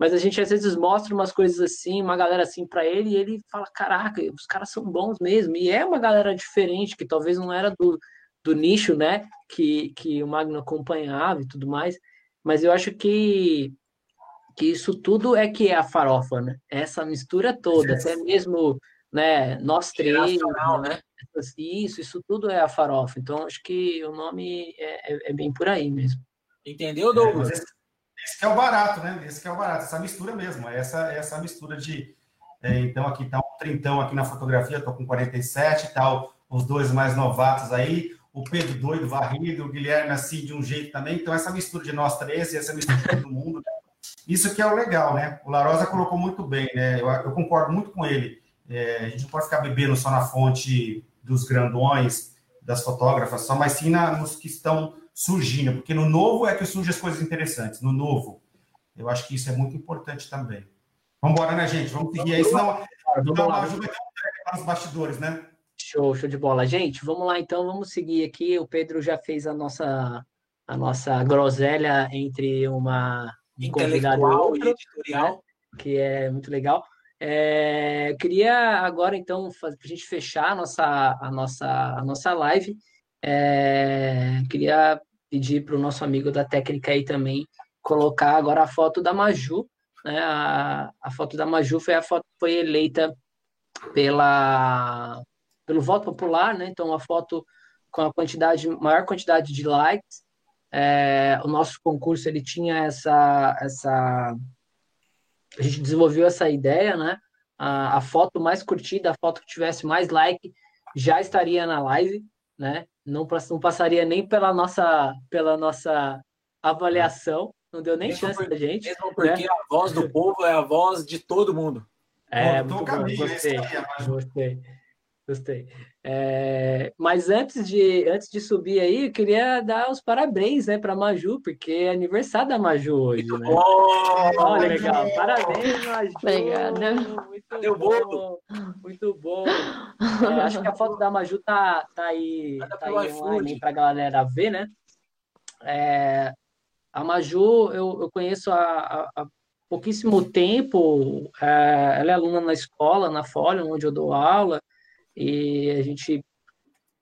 Speaker 1: Mas a gente às vezes mostra umas coisas assim, uma galera assim para ele, e ele fala: Caraca, os caras são bons mesmo. E é uma galera diferente, que talvez não era do, do nicho, né? Que, que o Magno acompanhava e tudo mais. Mas eu acho que, que isso tudo é que é a farofa, né? Essa mistura toda, até mesmo né, nós três. Né? Isso, isso tudo é a farofa. Então, acho que o nome é, é, é bem por aí mesmo.
Speaker 3: Entendeu, é, Douglas?
Speaker 5: esse, esse é o barato, né? Esse é o barato, essa mistura mesmo. Essa, essa mistura de. É, então, aqui tá um trintão aqui na fotografia, tô com 47 tal, os dois mais novatos aí o Pedro doido, varrido, o Guilherme assim de um jeito também. Então, essa mistura de nós três e essa mistura de todo mundo, né? isso que é o legal, né? O Larosa colocou muito bem, né? Eu, eu concordo muito com ele. É, a gente não pode ficar bebendo só na fonte dos grandões, das fotógrafas, só, mas sim na, nos que estão surgindo, porque no novo é que surgem as coisas interessantes, no novo. Eu acho que isso é muito importante também. Vamos embora, né, gente? Vamos seguir aí, senão, senão a ajuda para os bastidores, né?
Speaker 1: Show, show de bola. Gente, vamos lá então, vamos seguir aqui. O Pedro já fez a nossa a nossa groselha entre uma
Speaker 3: um intelectual e, editorial,
Speaker 1: né? que é muito legal. É, queria agora então para a gente fechar a nossa a nossa a nossa live, é, queria pedir para o nosso amigo da técnica aí também colocar agora a foto da Maju, né? A, a foto da Maju foi a foto que foi eleita pela pelo voto popular, né? Então, uma foto com a quantidade, maior quantidade de likes é, o nosso concurso ele tinha essa, essa, a gente desenvolveu essa ideia, né? A, a foto mais curtida, a foto que tivesse mais like, já estaria na live, né? Não, não passaria nem pela nossa, pela nossa avaliação, não deu nem mesmo chance
Speaker 3: porque,
Speaker 1: da gente.
Speaker 3: Mesmo porque né? a voz do povo é a voz de todo mundo.
Speaker 1: É, muito bom, gostei, gostei. Gostei. É, mas antes de, antes de subir aí, eu queria dar os parabéns né, para a Maju, porque é aniversário da Maju hoje. Né? bom! Olha, legal. Parabéns, Maju!
Speaker 8: Obrigada.
Speaker 1: Muito Cadê bom, bolo? Muito bom. É, acho que a foto da Maju tá, tá aí, tá aí online para a galera ver, né? É, a Maju, eu, eu conheço há, há pouquíssimo tempo. É, ela é aluna na escola, na Folha, onde eu dou aula e a gente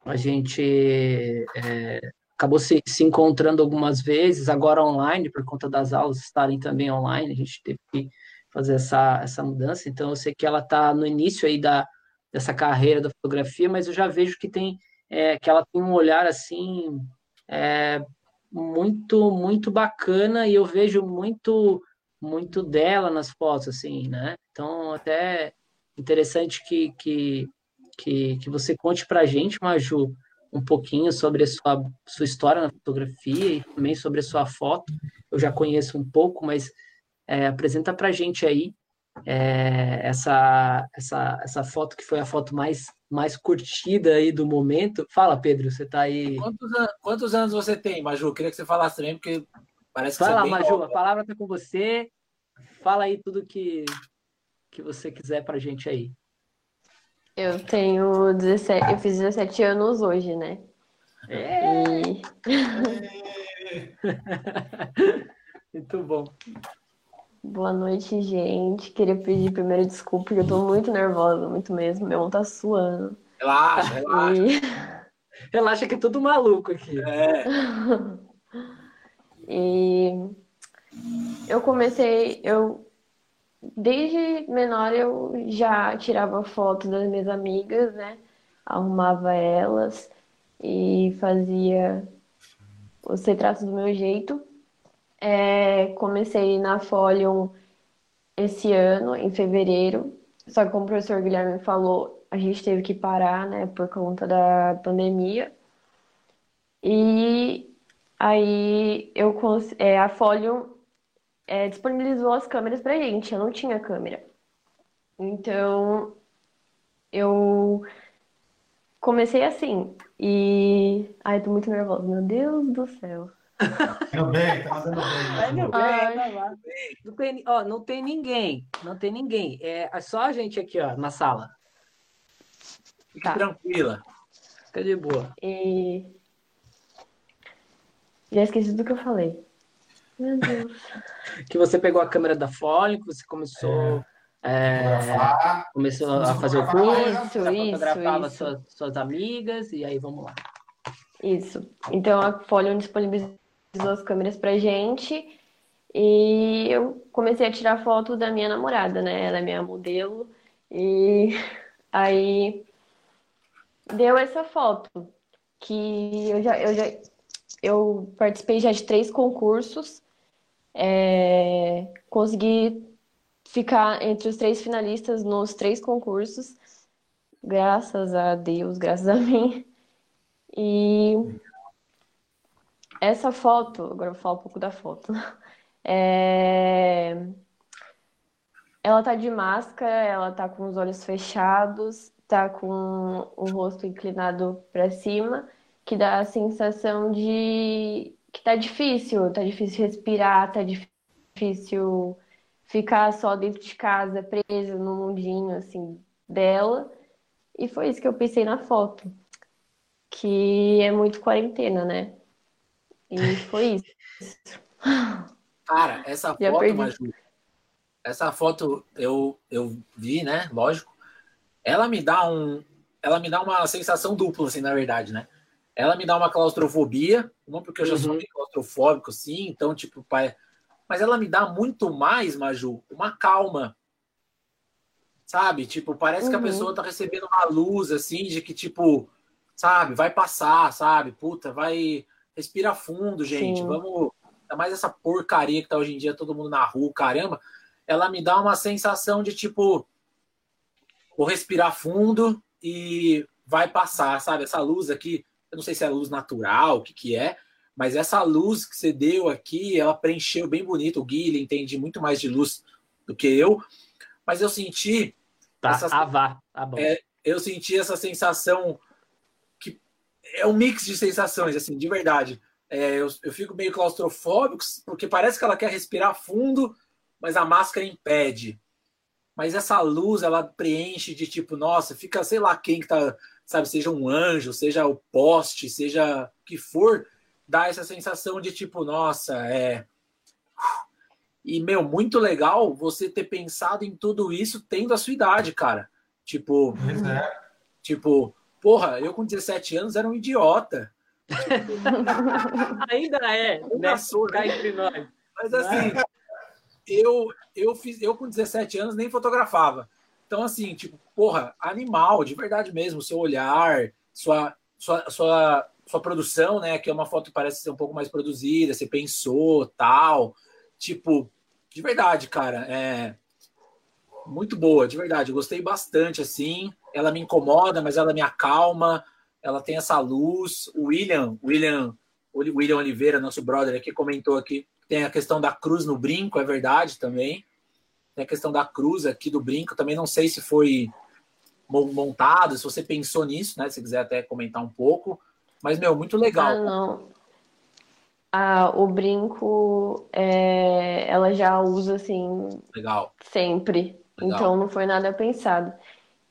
Speaker 1: a gente é, acabou se, se encontrando algumas vezes, agora online, por conta das aulas estarem também online, a gente teve que fazer essa, essa mudança, então eu sei que ela está no início aí da, dessa carreira da fotografia, mas eu já vejo que tem é, que ela tem um olhar assim é, muito muito bacana e eu vejo muito muito dela nas fotos assim, né? Então até interessante que, que que, que você conte para a gente, Maju, um pouquinho sobre a sua, sua história na fotografia e também sobre a sua foto. Eu já conheço um pouco, mas é, apresenta para a gente aí é, essa, essa, essa foto que foi a foto mais, mais curtida aí do momento. Fala, Pedro, você está aí.
Speaker 3: Quantos, an quantos, anos você tem, Maju? Queria que você falasse também, porque parece que
Speaker 1: Vai
Speaker 3: lá,
Speaker 1: é Maju, nova. a palavra está com você. Fala aí tudo que, que você quiser para a gente aí.
Speaker 8: Eu tenho 17, eu fiz 17 anos hoje, né?
Speaker 1: É. E... muito bom.
Speaker 8: Boa noite, gente. Queria pedir primeiro desculpa, porque eu tô muito nervosa, muito mesmo. Meu mão tá suando.
Speaker 3: Relaxa, relaxa. E...
Speaker 1: Relaxa que é tudo maluco aqui.
Speaker 3: É.
Speaker 8: e eu comecei, eu desde menor eu já tirava foto das minhas amigas, né? Arrumava elas e fazia os retratos do meu jeito. É, comecei na Folion esse ano, em fevereiro. Só que como o professor Guilherme falou, a gente teve que parar, né, por conta da pandemia. E aí eu é, a Folion é, disponibilizou as câmeras pra gente. Eu não tinha câmera. Então, eu comecei assim. E. Ai, tô muito nervosa. Meu Deus do céu.
Speaker 5: Indo bem, tá mandando bem.
Speaker 1: Tá indo bem, tá lá. Não tem, ó, não tem ninguém. Não tem ninguém. É só a gente aqui, ó, na sala.
Speaker 3: Fique tá. tranquila.
Speaker 1: Fica de boa.
Speaker 8: E. Já esqueci do que eu falei. Meu Deus.
Speaker 1: que você pegou a câmera da Folha, que você começou. É, é, começou a fazer o curso, isso, fotografava isso. Suas, suas amigas, e aí vamos lá.
Speaker 8: Isso. Então a Folha disponibilizou as câmeras pra gente e eu comecei a tirar foto da minha namorada, né? Ela é minha modelo. E aí deu essa foto que eu já, eu já eu participei já de três concursos, é, consegui ficar entre os três finalistas nos três concursos, graças a Deus, graças a mim. E essa foto, agora eu vou falar um pouco da foto. É... Ela tá de máscara, ela tá com os olhos fechados, tá com o rosto inclinado para cima que dá a sensação de que tá difícil, tá difícil respirar, tá difícil ficar só dentro de casa, presa no mundinho assim dela. E foi isso que eu pensei na foto, que é muito quarentena, né? E foi isso.
Speaker 3: Cara, essa foto, Maju, essa foto eu, eu vi, né? Lógico. Ela me dá um, ela me dá uma sensação dupla, assim, na verdade, né? Ela me dá uma claustrofobia, uma porque eu já uhum. sou claustrofóbico, sim, então, tipo, pai. Mas ela me dá muito mais, Maju, uma calma. Sabe? Tipo, parece uhum. que a uhum. pessoa tá recebendo uma luz, assim, de que, tipo, sabe, vai passar, sabe? Puta, vai. respira fundo, gente. Sim. Vamos. Ainda mais essa porcaria que tá hoje em dia, todo mundo na rua, caramba. Ela me dá uma sensação de tipo. Vou respirar fundo e vai passar, sabe? Essa luz aqui, eu não sei se é luz natural, o que, que é, mas essa luz que você deu aqui, ela preencheu bem bonito. O Gui, entende muito mais de luz do que eu, mas eu senti.
Speaker 1: Tá, essa, ah, vá. Tá bom.
Speaker 3: É, eu senti essa sensação que é um mix de sensações, assim, de verdade. É, eu, eu fico meio claustrofóbico, porque parece que ela quer respirar fundo, mas a máscara impede. Mas essa luz, ela preenche de tipo, nossa, fica, sei lá quem que tá, sabe, seja um anjo, seja o poste, seja o que for, dá essa sensação de tipo, nossa, é. E, meu, muito legal você ter pensado em tudo isso tendo a sua idade, cara. Tipo, é. tipo, porra, eu com 17 anos era um idiota.
Speaker 1: Ainda é, né? Cá entre nós.
Speaker 3: Mas assim, eu, eu fiz, eu com 17 anos nem fotografava. Então, assim, tipo, porra, animal, de verdade mesmo, seu olhar, sua, sua, sua, sua produção, né? Que é uma foto que parece ser um pouco mais produzida, você pensou, tal. Tipo, de verdade, cara, é muito boa, de verdade. Gostei bastante, assim. Ela me incomoda, mas ela me acalma. Ela tem essa luz. O William, William, William Oliveira, nosso brother aqui, comentou aqui. Tem a questão da cruz no brinco, é verdade também. Tem a questão da cruz aqui do brinco. Também não sei se foi montado, se você pensou nisso, né? Se quiser até comentar um pouco. Mas, meu, muito legal.
Speaker 8: Ah, não. Ah, o brinco, é, ela já usa assim.
Speaker 3: Legal.
Speaker 8: Sempre. Legal. Então não foi nada pensado.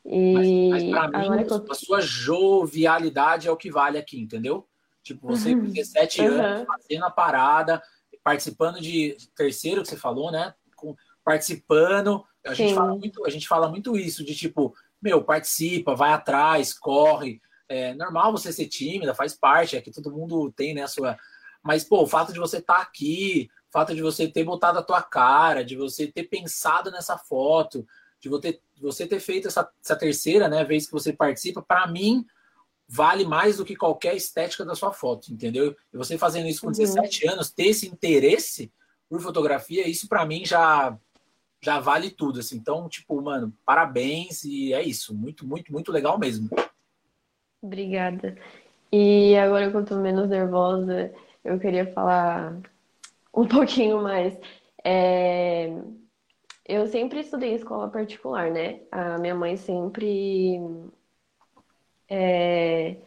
Speaker 8: E
Speaker 3: mas, mas pra mim, eu... a sua jovialidade é o que vale aqui, entendeu? Tipo, você com 17 uhum. anos fazendo a parada, participando de terceiro que você falou, né? Com, participando. A gente, fala muito, a gente fala muito isso, de tipo, meu, participa, vai atrás, corre. É normal você ser tímida, faz parte, é que todo mundo tem, né, a sua. Mas, pô, o fato de você estar tá aqui, o fato de você ter botado a tua cara, de você ter pensado nessa foto, de você, você ter feito essa, essa terceira né, vez que você participa, para mim, vale mais do que qualquer estética da sua foto, entendeu? E você fazendo isso com uhum. 17 anos, ter esse interesse por fotografia, isso para mim já já vale tudo, assim. Então, tipo, mano, parabéns e é isso. Muito, muito, muito legal mesmo.
Speaker 8: Obrigada. E agora que eu tô menos nervosa, eu queria falar um pouquinho mais. É... Eu sempre estudei em escola particular, né? A minha mãe sempre. É...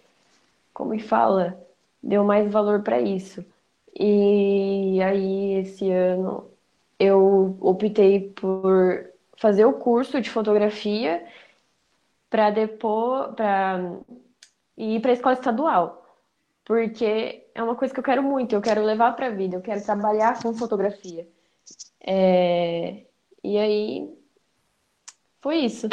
Speaker 8: Como que fala? Deu mais valor para isso. E aí, esse ano, eu optei por fazer o curso de fotografia para depois para ir para a escola estadual porque é uma coisa que eu quero muito, eu quero levar para a vida, eu quero trabalhar com fotografia. É... E aí, foi isso.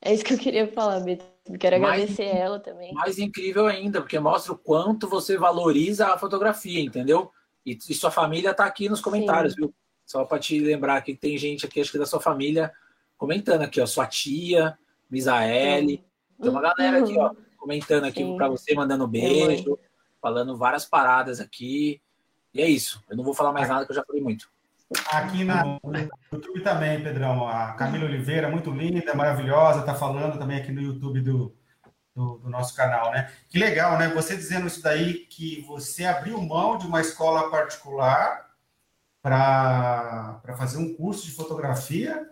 Speaker 8: É isso que eu queria falar, Beto. Quero mais, agradecer ela também.
Speaker 3: Mais incrível ainda, porque mostra o quanto você valoriza a fotografia, entendeu? E, e sua família está aqui nos comentários, Sim. viu? Só para te lembrar que tem gente aqui, acho que da sua família, comentando aqui, ó. Sua tia, Misaele. Tem uma galera aqui, ó, comentando aqui para você, mandando beijo falando várias paradas aqui. E é isso. Eu não vou falar mais nada que eu já falei muito.
Speaker 5: Aqui no YouTube também, Pedrão. A Camila Oliveira, muito linda, maravilhosa, tá falando também aqui no YouTube do, do, do, nosso canal, né? Que legal, né? Você dizendo isso daí, que você abriu mão de uma escola particular para fazer um curso de fotografia.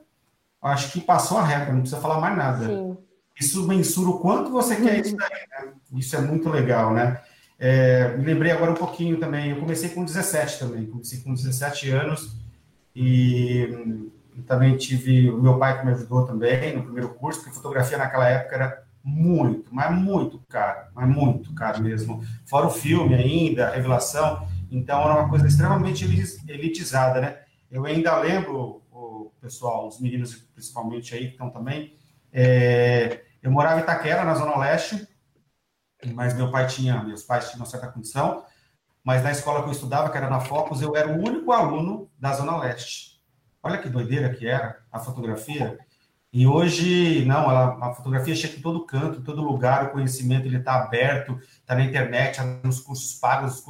Speaker 5: Acho que passou a regra, não precisa falar mais nada. Sim. Isso mensura o quanto você quer isso daí, né? Isso é muito legal, né? É, me lembrei agora um pouquinho também, eu comecei com 17 também, comecei com 17 anos e, também tive o meu pai que me ajudou também no primeiro curso, porque fotografia naquela época era muito, mas muito caro, mas muito caro mesmo. Fora o filme ainda, a revelação, então era uma coisa extremamente elitizada, né? Eu ainda lembro, o pessoal, os meninos principalmente aí que estão também, é, eu morava em Itaquera, na Zona Leste, mas meu pai tinha, meus pais tinham uma certa condição, mas na escola que eu estudava, que era na Focus, eu era o único aluno da Zona Leste. Olha que doideira que era a fotografia. E hoje, não, ela, a fotografia chega em todo canto, em todo lugar, o conhecimento está aberto, está na internet, nos cursos pagos,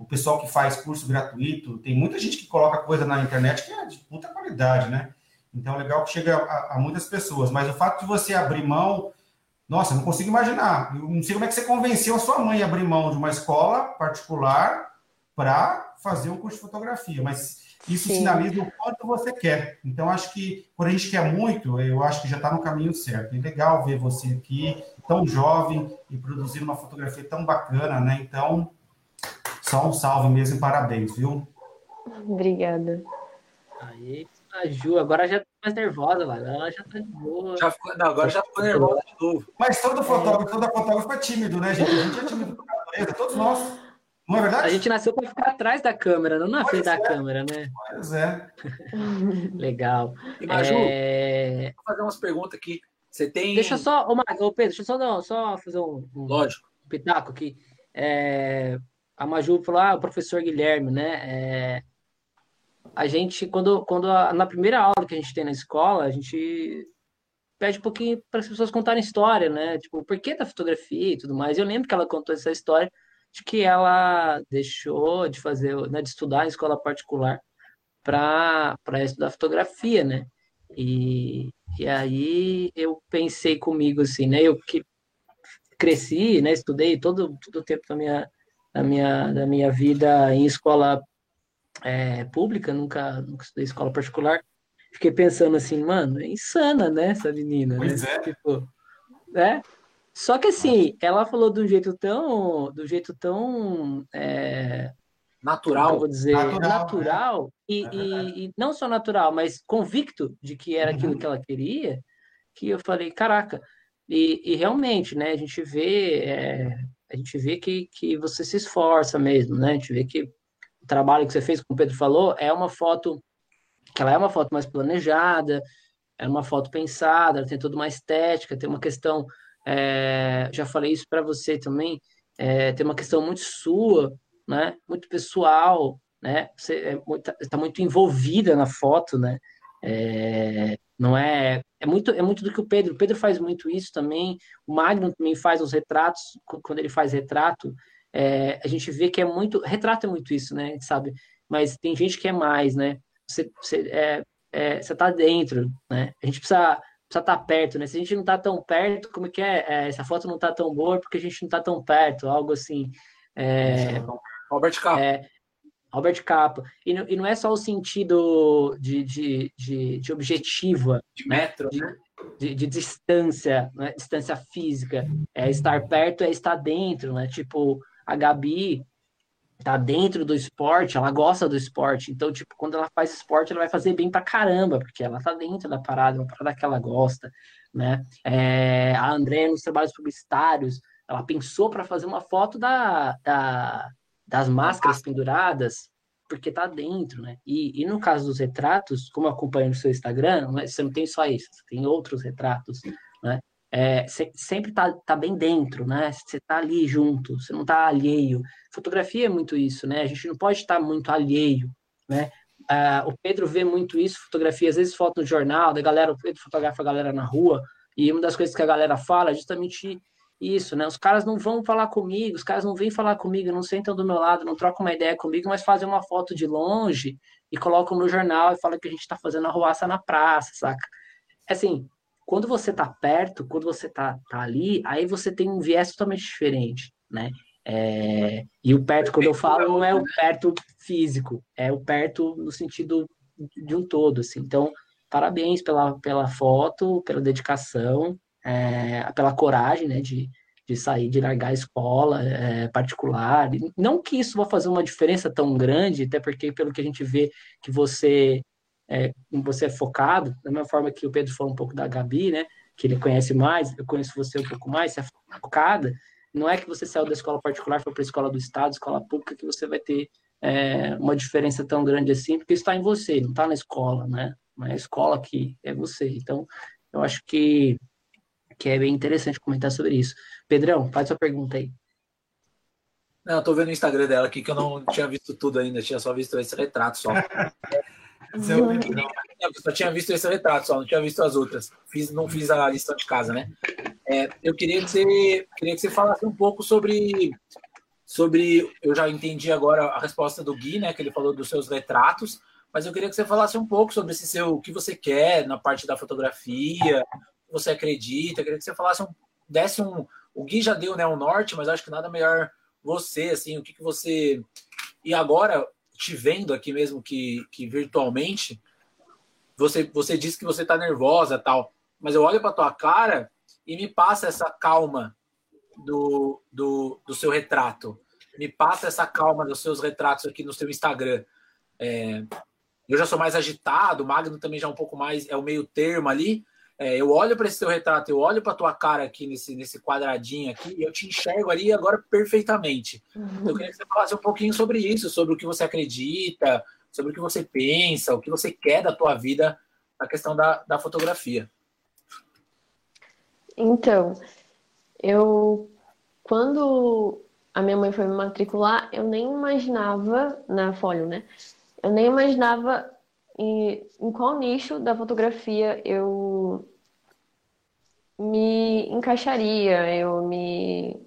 Speaker 5: o pessoal que faz curso gratuito, tem muita gente que coloca coisa na internet que é de muita qualidade, né? Então, é legal que chega a, a muitas pessoas, mas o fato de você abrir mão, nossa, não consigo imaginar, eu não sei como é que você convenceu a sua mãe a abrir mão de uma escola particular para fazer um curso de fotografia, mas isso Sim. sinaliza o quanto você quer. Então, acho que quando a gente quer muito, eu acho que já está no caminho certo. É legal ver você aqui, tão jovem, e produzindo uma fotografia tão bacana, né? Então, só um salve mesmo e parabéns, viu?
Speaker 8: Obrigada.
Speaker 1: Aí, a Ju, agora já tá mais nervosa, lá. ela já tá de boa.
Speaker 3: Já ficou, não, agora já ficou nervosa de novo.
Speaker 5: Mas todo fotógrafo, toda fotógrafo é tímido, né, gente? A gente é tímido por natureza, todos nós. Não é verdade?
Speaker 1: A gente nasceu para ficar atrás da câmera, não na frente da é. câmera, né?
Speaker 5: Pois é.
Speaker 1: Legal.
Speaker 3: E Maju, é... vou fazer umas perguntas aqui. Você tem.
Speaker 1: Deixa só, ô, Pedro, deixa eu só, não, só fazer um, um,
Speaker 3: Lógico.
Speaker 1: um pitaco aqui. É... A Maju falou, ah, o professor Guilherme, né? É... A gente, quando, quando a, na primeira aula que a gente tem na escola, a gente pede um pouquinho para as pessoas contarem história, né? Tipo, o porquê da fotografia e tudo mais. Eu lembro que ela contou essa história de que ela deixou de fazer, né, de estudar em escola particular para estudar fotografia, né? E, e aí eu pensei comigo assim, né? Eu que cresci, né? Estudei todo, todo o tempo da minha, da minha, da minha vida em escola é, pública, nunca, nunca estudei escola particular. Fiquei pensando assim, mano, é insana, né? Essa menina,
Speaker 5: né? pois
Speaker 1: né?
Speaker 5: É.
Speaker 1: Tipo, né? Só que assim, ela falou de um jeito tão, do jeito tão é,
Speaker 3: natural,
Speaker 1: vou dizer, natural, natural né? e, é e, e, não só natural, mas convicto de que era uhum. aquilo que ela queria, que eu falei, caraca, e, e realmente, né? A gente vê, é, a gente vê que, que você se esforça mesmo, né? A gente vê que o trabalho que você fez, como o Pedro falou, é uma foto que ela é uma foto mais planejada, é uma foto pensada, tem toda uma estética, tem uma questão é, já falei isso para você também, é, tem uma questão muito sua, né? Muito pessoal, né? Você está é muito, tá muito envolvida na foto, né? É, não é é muito é muito do que o Pedro o Pedro faz muito isso também o Magno também faz os retratos quando ele faz retrato é, a gente vê que é muito retrato é muito isso né a gente sabe mas tem gente que é mais né você você é, é, você tá dentro né a gente precisa precisa estar tá perto, né? Se a gente não está tão perto, como que é? é? Essa foto não está tão boa porque a gente não está tão perto, algo assim. É,
Speaker 3: Albert Capa.
Speaker 1: É, Albert Capa. E, e, não é só o sentido de, de, de, de objetiva,
Speaker 3: de metro,
Speaker 1: de, né? de, de, distância, né? distância física. É estar perto, é estar dentro, né? Tipo, a Gabi, tá dentro do esporte, ela gosta do esporte. Então, tipo, quando ela faz esporte, ela vai fazer bem pra caramba, porque ela tá dentro da parada, uma parada que ela gosta, né? É, a André, nos trabalhos publicitários, ela pensou para fazer uma foto da, da, das máscaras penduradas, porque tá dentro, né? E, e no caso dos retratos, como eu acompanho no seu Instagram, você não tem só isso, você tem outros retratos, né? é, sempre tá, tá bem dentro, né? Você tá ali junto, você não tá alheio. Fotografia é muito isso, né? A gente não pode estar muito alheio, né? Uh, o Pedro vê muito isso, fotografia, às vezes foto no jornal, da galera, o Pedro fotografa a galera na rua, e uma das coisas que a galera fala é justamente isso, né? Os caras não vão falar comigo, os caras não vêm falar comigo, não sentam do meu lado, não trocam uma ideia comigo, mas fazem uma foto de longe e colocam no jornal e falam que a gente tá fazendo arruaça na praça, saca? Assim, quando você está perto, quando você está tá ali, aí você tem um viés totalmente diferente, né? É, e o perto, quando eu falo, não é o perto físico, é o perto no sentido de um todo, assim. Então, parabéns pela, pela foto, pela dedicação, é, pela coragem, né, de, de sair, de largar a escola é, particular. Não que isso vá fazer uma diferença tão grande, até porque, pelo que a gente vê, que você é, você é focado, da mesma forma que o Pedro falou um pouco da Gabi, né? Que ele conhece mais, eu conheço você um pouco mais, você é focada. Não é que você saiu da escola particular, foi para a escola do Estado, escola pública, que você vai ter é, uma diferença tão grande assim, porque está em você, não está na escola, né? Mas a escola que é você. Então, eu acho que, que é bem interessante comentar sobre isso. Pedrão, faz sua pergunta aí.
Speaker 3: Não, eu tô vendo o Instagram dela aqui que eu não tinha visto tudo ainda, tinha só visto esse retrato só. Eu só tinha visto esse retrato, só não tinha visto as outras. Fiz, não fiz a lição de casa, né? É, eu queria que, você, queria que você falasse um pouco sobre, sobre. Eu já entendi agora a resposta do Gui, né? Que ele falou dos seus retratos, mas eu queria que você falasse um pouco sobre esse seu, o que você quer na parte da fotografia, você acredita. Eu queria que você falasse um, desse um. O Gui já deu né, o norte, mas acho que nada melhor você, assim, o que, que você. E agora, te vendo aqui mesmo que, que virtualmente, você, você disse que você está nervosa tal, mas eu olho para tua cara e me passa essa calma do, do, do seu retrato. Me passa essa calma dos seus retratos aqui no seu Instagram. É, eu já sou mais agitado, o Magno também já é um pouco mais, é o meio termo ali. É, eu olho para esse teu retrato, eu olho para tua cara aqui nesse, nesse quadradinho aqui, e eu te enxergo ali agora perfeitamente. Uhum. Eu queria que você falasse um pouquinho sobre isso, sobre o que você acredita, sobre o que você pensa, o que você quer da tua vida na questão da, da fotografia.
Speaker 8: Então, eu quando a minha mãe foi me matricular, eu nem imaginava na Folio, né? Eu nem imaginava em, em qual nicho da fotografia eu me encaixaria, eu me.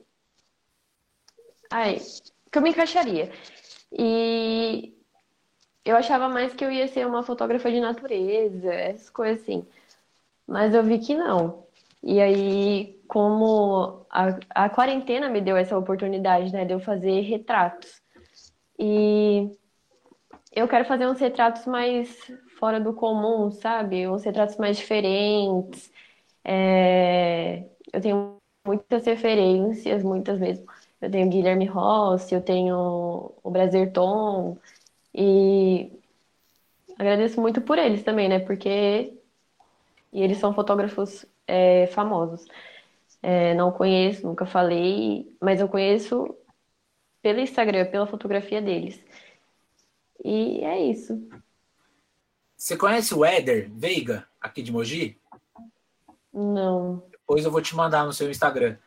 Speaker 8: Ai, que eu me encaixaria. E eu achava mais que eu ia ser uma fotógrafa de natureza, essas coisas assim. Mas eu vi que não. E aí, como a, a quarentena me deu essa oportunidade, né, de eu fazer retratos. E eu quero fazer uns retratos mais fora do comum, sabe? Uns retratos mais diferentes. É... Eu tenho muitas referências, muitas mesmo. Eu tenho Guilherme Rossi, eu tenho o Braserton, e agradeço muito por eles também, né? Porque e eles são fotógrafos é, famosos. É, não conheço, nunca falei, mas eu conheço pelo Instagram, pela fotografia deles. E é isso.
Speaker 3: Você conhece o Éder Veiga, aqui de Mogi?
Speaker 8: Não.
Speaker 3: Depois eu vou te mandar no seu Instagram.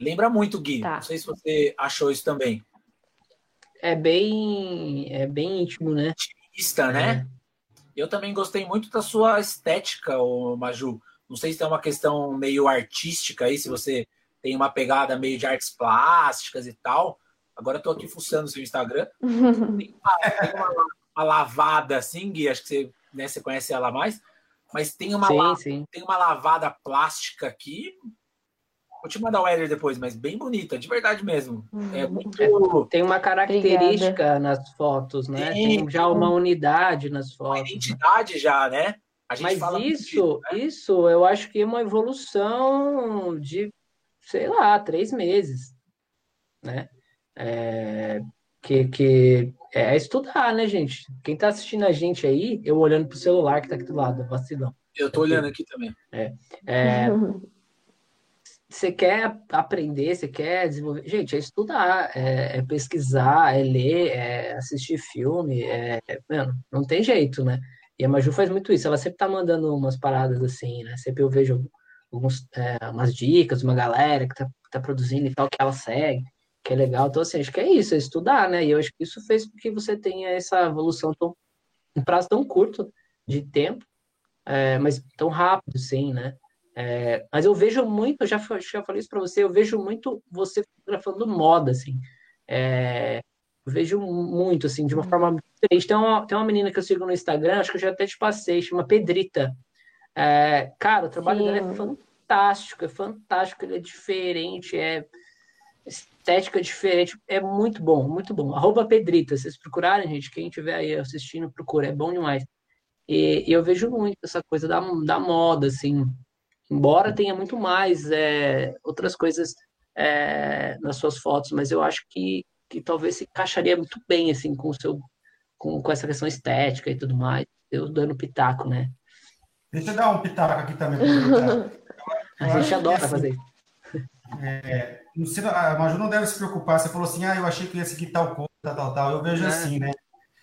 Speaker 3: Lembra muito, Gui. Tá. Não sei se você achou isso também.
Speaker 1: É bem, é bem íntimo, né?
Speaker 3: Intimista, né? É. Eu também gostei muito da sua estética, o Maju. Não sei se tem uma questão meio artística aí, se você tem uma pegada meio de artes plásticas e tal. Agora eu tô aqui fuçando o seu Instagram. tem, uma, tem uma, uma, lavada assim, Gui, acho que você, né, você conhece ela mais, mas tem uma, sim, sim. tem uma lavada plástica aqui Vou te mandar o Éder depois, mas bem bonita, de verdade mesmo. Hum. É muito. É,
Speaker 1: tem uma característica Obrigada. nas fotos, né? Tem, tem já uma unidade nas fotos. Uma
Speaker 3: identidade já, né?
Speaker 1: mas isso, né? isso eu acho que é uma evolução de, sei lá, três meses, né? É, que, que é estudar, né, gente? Quem tá assistindo a gente aí, eu olhando pro celular que tá aqui do lado, vacilão.
Speaker 3: Eu tô olhando aqui também.
Speaker 1: É, é você quer aprender, você quer desenvolver. Gente, é estudar, é, é pesquisar, é ler, é assistir filme, é, mano, não tem jeito, né? E a Maju faz muito isso, ela sempre tá mandando umas paradas assim, né? Sempre eu vejo alguns, é, umas dicas, uma galera que tá, tá produzindo e tal, que ela segue, que é legal. Então, assim, acho que é isso, é estudar, né? E eu acho que isso fez com que você tenha essa evolução tão, em prazo tão curto de tempo, é, mas tão rápido, sim, né? É, mas eu vejo muito, eu já, já falei isso para você, eu vejo muito você fotografando moda, assim. É, eu vejo muito, assim, de uma forma diferente. Tem uma, tem uma menina que eu sigo no Instagram, acho que eu já até te passei, chama Pedrita. É, cara, o trabalho Sim. dela é fantástico, é fantástico, ele é diferente, é estética diferente, é muito bom, muito bom. Arroba Pedrita, vocês procurarem, gente, quem estiver aí assistindo, procura, é bom demais. E, e eu vejo muito essa coisa da, da moda, assim, embora tenha muito mais é, outras coisas é, nas suas fotos, mas eu acho que, que talvez se encaixaria muito bem assim com o seu com, com essa questão estética e tudo mais. Eu dando pitaco, né?
Speaker 5: Deixa eu dar um pitaco aqui também.
Speaker 1: a gente adora assim, fazer.
Speaker 5: É, a Maju não deve se preocupar. Você falou assim, ah, eu achei que ia seguir tal coisa, tal, tal. Eu vejo é. assim, né?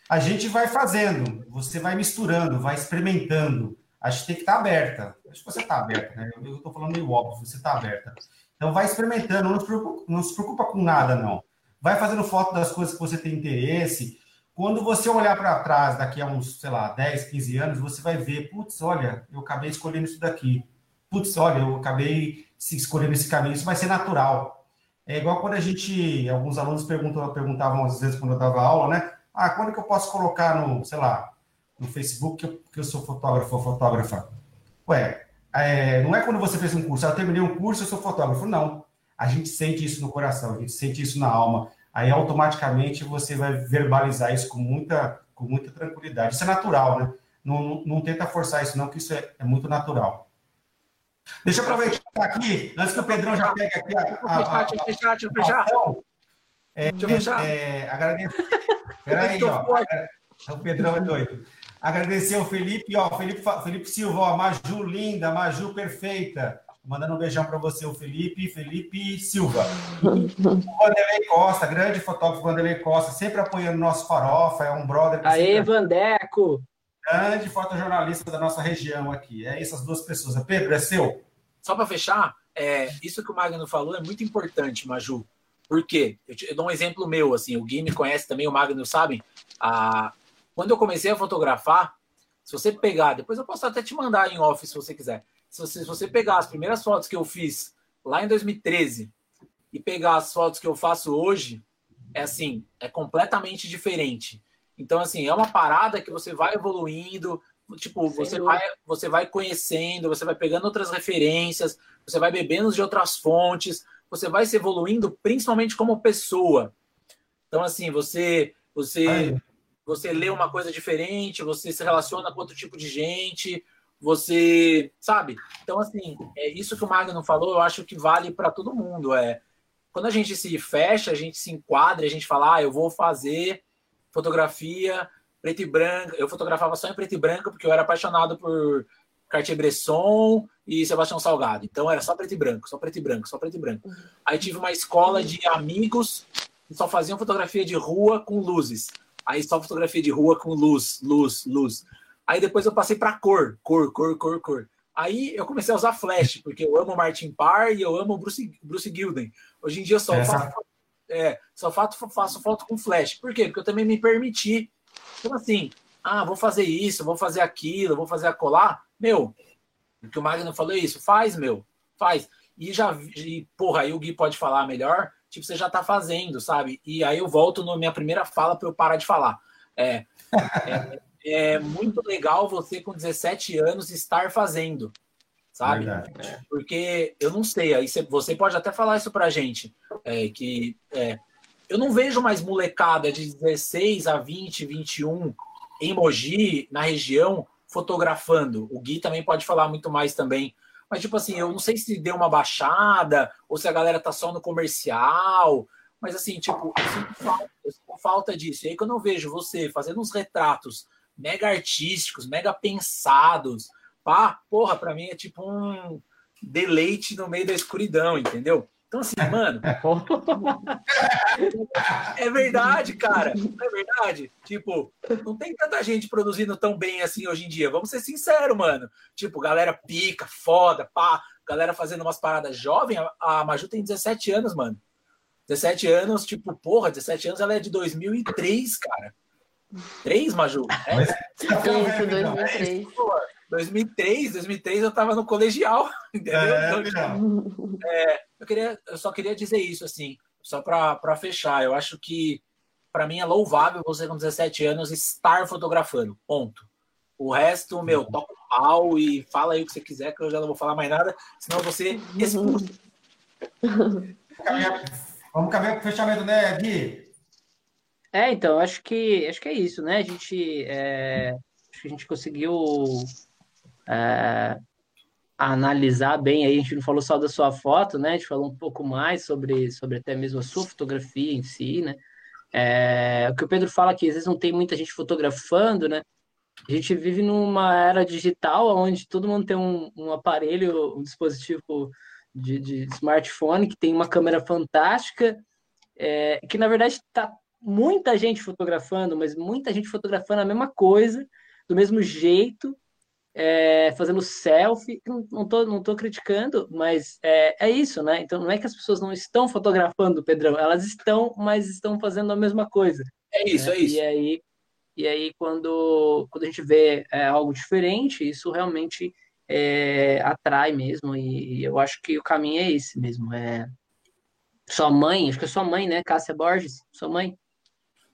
Speaker 5: A gente vai fazendo, você vai misturando, vai experimentando acho que tem que estar aberta. Acho que você está aberta, né? Eu estou falando meio óbvio, você está aberta. Então vai experimentando, não se, preocupa, não se preocupa com nada, não. Vai fazendo foto das coisas que você tem interesse. quando você olhar para trás daqui a uns, sei lá, 10, 15 anos, você vai ver, putz, olha, eu acabei escolhendo isso daqui. Putz, olha, eu acabei escolhendo esse caminho, isso vai ser natural. É igual quando a gente, alguns alunos perguntam, perguntavam às vezes quando eu dava aula, né? Ah, quando que eu posso colocar no, sei lá, no Facebook que eu, que eu sou fotógrafo ou fotógrafa? Ué, é, não é quando você fez um curso, ah, eu terminei um curso, eu sou fotógrafo. Não. A gente sente isso no coração, a gente sente isso na alma. Aí automaticamente você vai verbalizar isso com muita, com muita tranquilidade. Isso é natural, né? Não, não, não tenta forçar isso, não, que isso é, é muito natural. Deixa eu aproveitar aqui, antes que o Pedrão já pegue aqui a. a, a, deixa eu fechar, deixa eu fechar. É, deixa eu fechar. É, agradecer. Peraí, ó. O Pedrão é doido. Agradecer ao Felipe, ó, Felipe, Felipe Silva, ó, Maju linda, Maju perfeita. Mandando um beijão para você, o Felipe, Felipe Silva. o Vanderlei Costa, grande fotógrafo Vanderlei Costa, sempre apoiando nosso farofa, é um brother.
Speaker 1: Que Aê, sempre... Vandeco!
Speaker 5: Grande fotojornalista da nossa região aqui. É essas duas pessoas. Pedro, é seu?
Speaker 3: Só para fechar, é, isso que o Magno falou é muito importante, Maju. Por quê? Eu, te, eu, dou um exemplo meu, assim, o Gui me conhece também, o Magno sabe. A, quando eu comecei a fotografar, se você pegar, depois eu posso até te mandar em off se você quiser. Se você, se você pegar as primeiras fotos que eu fiz lá em 2013 e pegar as fotos que eu faço hoje, é assim, é completamente diferente. Então, assim, é uma parada que você vai evoluindo, tipo, você vai, você vai conhecendo, você vai pegando outras referências, você vai bebendo de outras fontes, você vai se evoluindo principalmente como pessoa. Então, assim, você, você, você lê uma coisa diferente, você se relaciona com outro tipo de gente, você sabe? Então, assim, é isso que o Magno falou, eu acho que vale para todo mundo. É quando a gente se fecha, a gente se enquadra, a gente fala, ah, eu vou fazer fotografia preto e branco. Eu fotografava só em preto e branco porque eu era apaixonado por Cartier-Bresson e Sebastião Salgado. Então era só preto e branco, só preto e branco, só preto e branco. Aí tive uma escola de amigos que só faziam fotografia de rua com luzes. Aí só fotografia de rua com luz, luz, luz. Aí depois eu passei para cor, cor, cor, cor, cor. Aí eu comecei a usar flash, porque eu amo Martin Parr e eu amo Bruce, Bruce Gilden. Hoje em dia eu só, Essa... faço, é, só faço, faço foto com flash. Por quê? Porque eu também me permiti. Então, assim, ah, vou fazer isso, vou fazer aquilo, vou fazer acolá. Meu, o que o Magno falou é isso. Faz, meu, faz. E já, e, porra, aí o Gui pode falar melhor tipo, você já está fazendo, sabe? E aí eu volto na minha primeira fala para eu parar de falar. É, é, é, muito legal você com 17 anos estar fazendo, sabe? Verdade. Porque eu não sei, aí você pode até falar isso pra gente, é, que é, eu não vejo mais molecada de 16 a 20, 21 em Mogi, na região, fotografando. O Gui também pode falar muito mais também mas, tipo assim, eu não sei se deu uma baixada ou se a galera tá só no comercial. Mas, assim, tipo, eu sinto falta, eu sinto falta disso. E aí, quando eu vejo você fazendo uns retratos mega artísticos, mega pensados, pá, porra, pra mim é tipo um deleite no meio da escuridão, entendeu? Então, assim, mano. é verdade, cara. Não é verdade? Tipo, não tem tanta gente produzindo tão bem assim hoje em dia. Vamos ser sinceros, mano. Tipo, galera pica, foda, pá. Galera fazendo umas paradas jovem. A Maju tem 17 anos, mano. 17 anos, tipo, porra, 17 anos ela é de 2003, cara. 3, Maju? É?
Speaker 8: Isso, 2003.
Speaker 3: 2003, 2003 eu tava no colegial, entendeu? É, então, é, eu, queria, eu só queria dizer isso, assim, só para fechar. Eu acho que, para mim, é louvável você com 17 anos estar fotografando, ponto. O resto, meu, uhum. toca o pau e fala aí o que você quiser, que eu já não vou falar mais nada, senão você expulso.
Speaker 5: Vamos caminhar para o fechamento, né, Gui?
Speaker 1: É, então, acho que, acho que é isso, né? A gente, é, acho que a gente conseguiu é, analisar bem aí, a gente não falou só da sua foto, né? A gente falou um pouco mais sobre, sobre até mesmo a sua fotografia em si, né? É, o que o Pedro fala que às vezes não tem muita gente fotografando, né? A gente vive numa era digital onde todo mundo tem um, um aparelho, um dispositivo de, de, smartphone que tem uma câmera fantástica, é, que na verdade está muita gente fotografando, mas muita gente fotografando a mesma coisa, do mesmo jeito, é, fazendo selfie. Não, não, tô, não tô criticando, mas é, é isso, né? Então não é que as pessoas não estão fotografando, Pedrão, elas estão, mas estão fazendo a mesma coisa.
Speaker 3: É isso,
Speaker 1: né?
Speaker 3: é isso.
Speaker 1: E aí, E aí, quando, quando a gente vê é, algo diferente, isso realmente é, atrai mesmo. E, e, eu acho que o caminho é esse mesmo. É sua mãe, acho que é sua mãe, né, Cássia Borges? Sua mãe?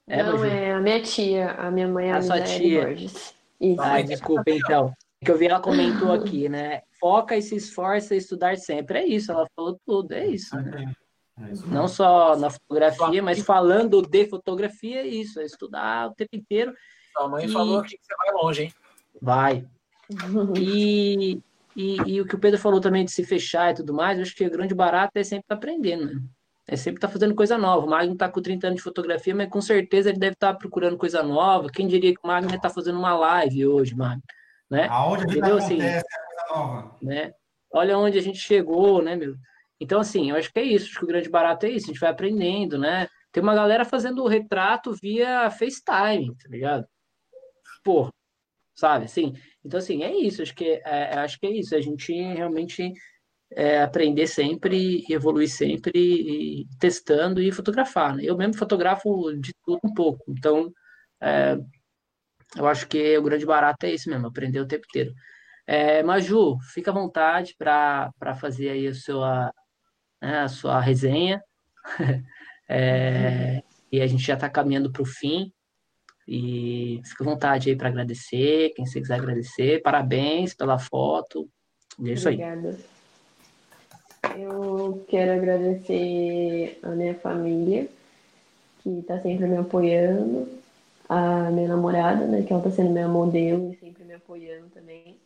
Speaker 8: É, Não, é a minha tia. A minha mãe é a, a
Speaker 1: sua tia. Borges. Isso. Ai, desculpa, então. Que eu vi ela comentou aqui, né? Foca e se esforça a estudar sempre. É isso, ela falou tudo, é isso, né? É Não só na fotografia, mas falando de fotografia, é isso, é estudar o tempo inteiro.
Speaker 3: Sua mãe e... falou aqui que você vai longe, hein?
Speaker 1: Vai. E, e, e, o que o Pedro falou também de se fechar e tudo mais, eu acho que o grande barato é sempre estar tá aprendendo, né? É sempre estar tá fazendo coisa nova. O Magno está com 30 anos de fotografia, mas com certeza ele deve estar tá procurando coisa nova. Quem diria que o Magno está fazendo uma live hoje, Magno? Né?
Speaker 5: Aonde a gente acontece assim, coisa nova.
Speaker 1: Né? Olha onde a gente chegou, né, meu? Então, assim, eu acho que é isso. Acho que o grande barato é isso. A gente vai aprendendo, né? Tem uma galera fazendo o retrato via FaceTime, tá ligado? Porra, sabe? Assim, então, assim, é isso. Acho que é, acho que é isso. A gente realmente é, aprender sempre, evoluir sempre, e, testando e fotografar. Né? Eu mesmo fotografo de tudo um pouco. Então, é, eu acho que o grande barato é isso mesmo, aprender o tempo inteiro. É, Maju, fica à vontade para fazer aí a sua, né, a sua resenha. é, e a gente já está caminhando para o fim. E fica à vontade aí para agradecer, quem você quiser agradecer. Parabéns pela foto. E é isso
Speaker 8: Obrigada. aí. Eu quero agradecer a minha família, que está sempre me apoiando, a minha namorada, né, que ela está sendo minha modelo e sempre me apoiando também.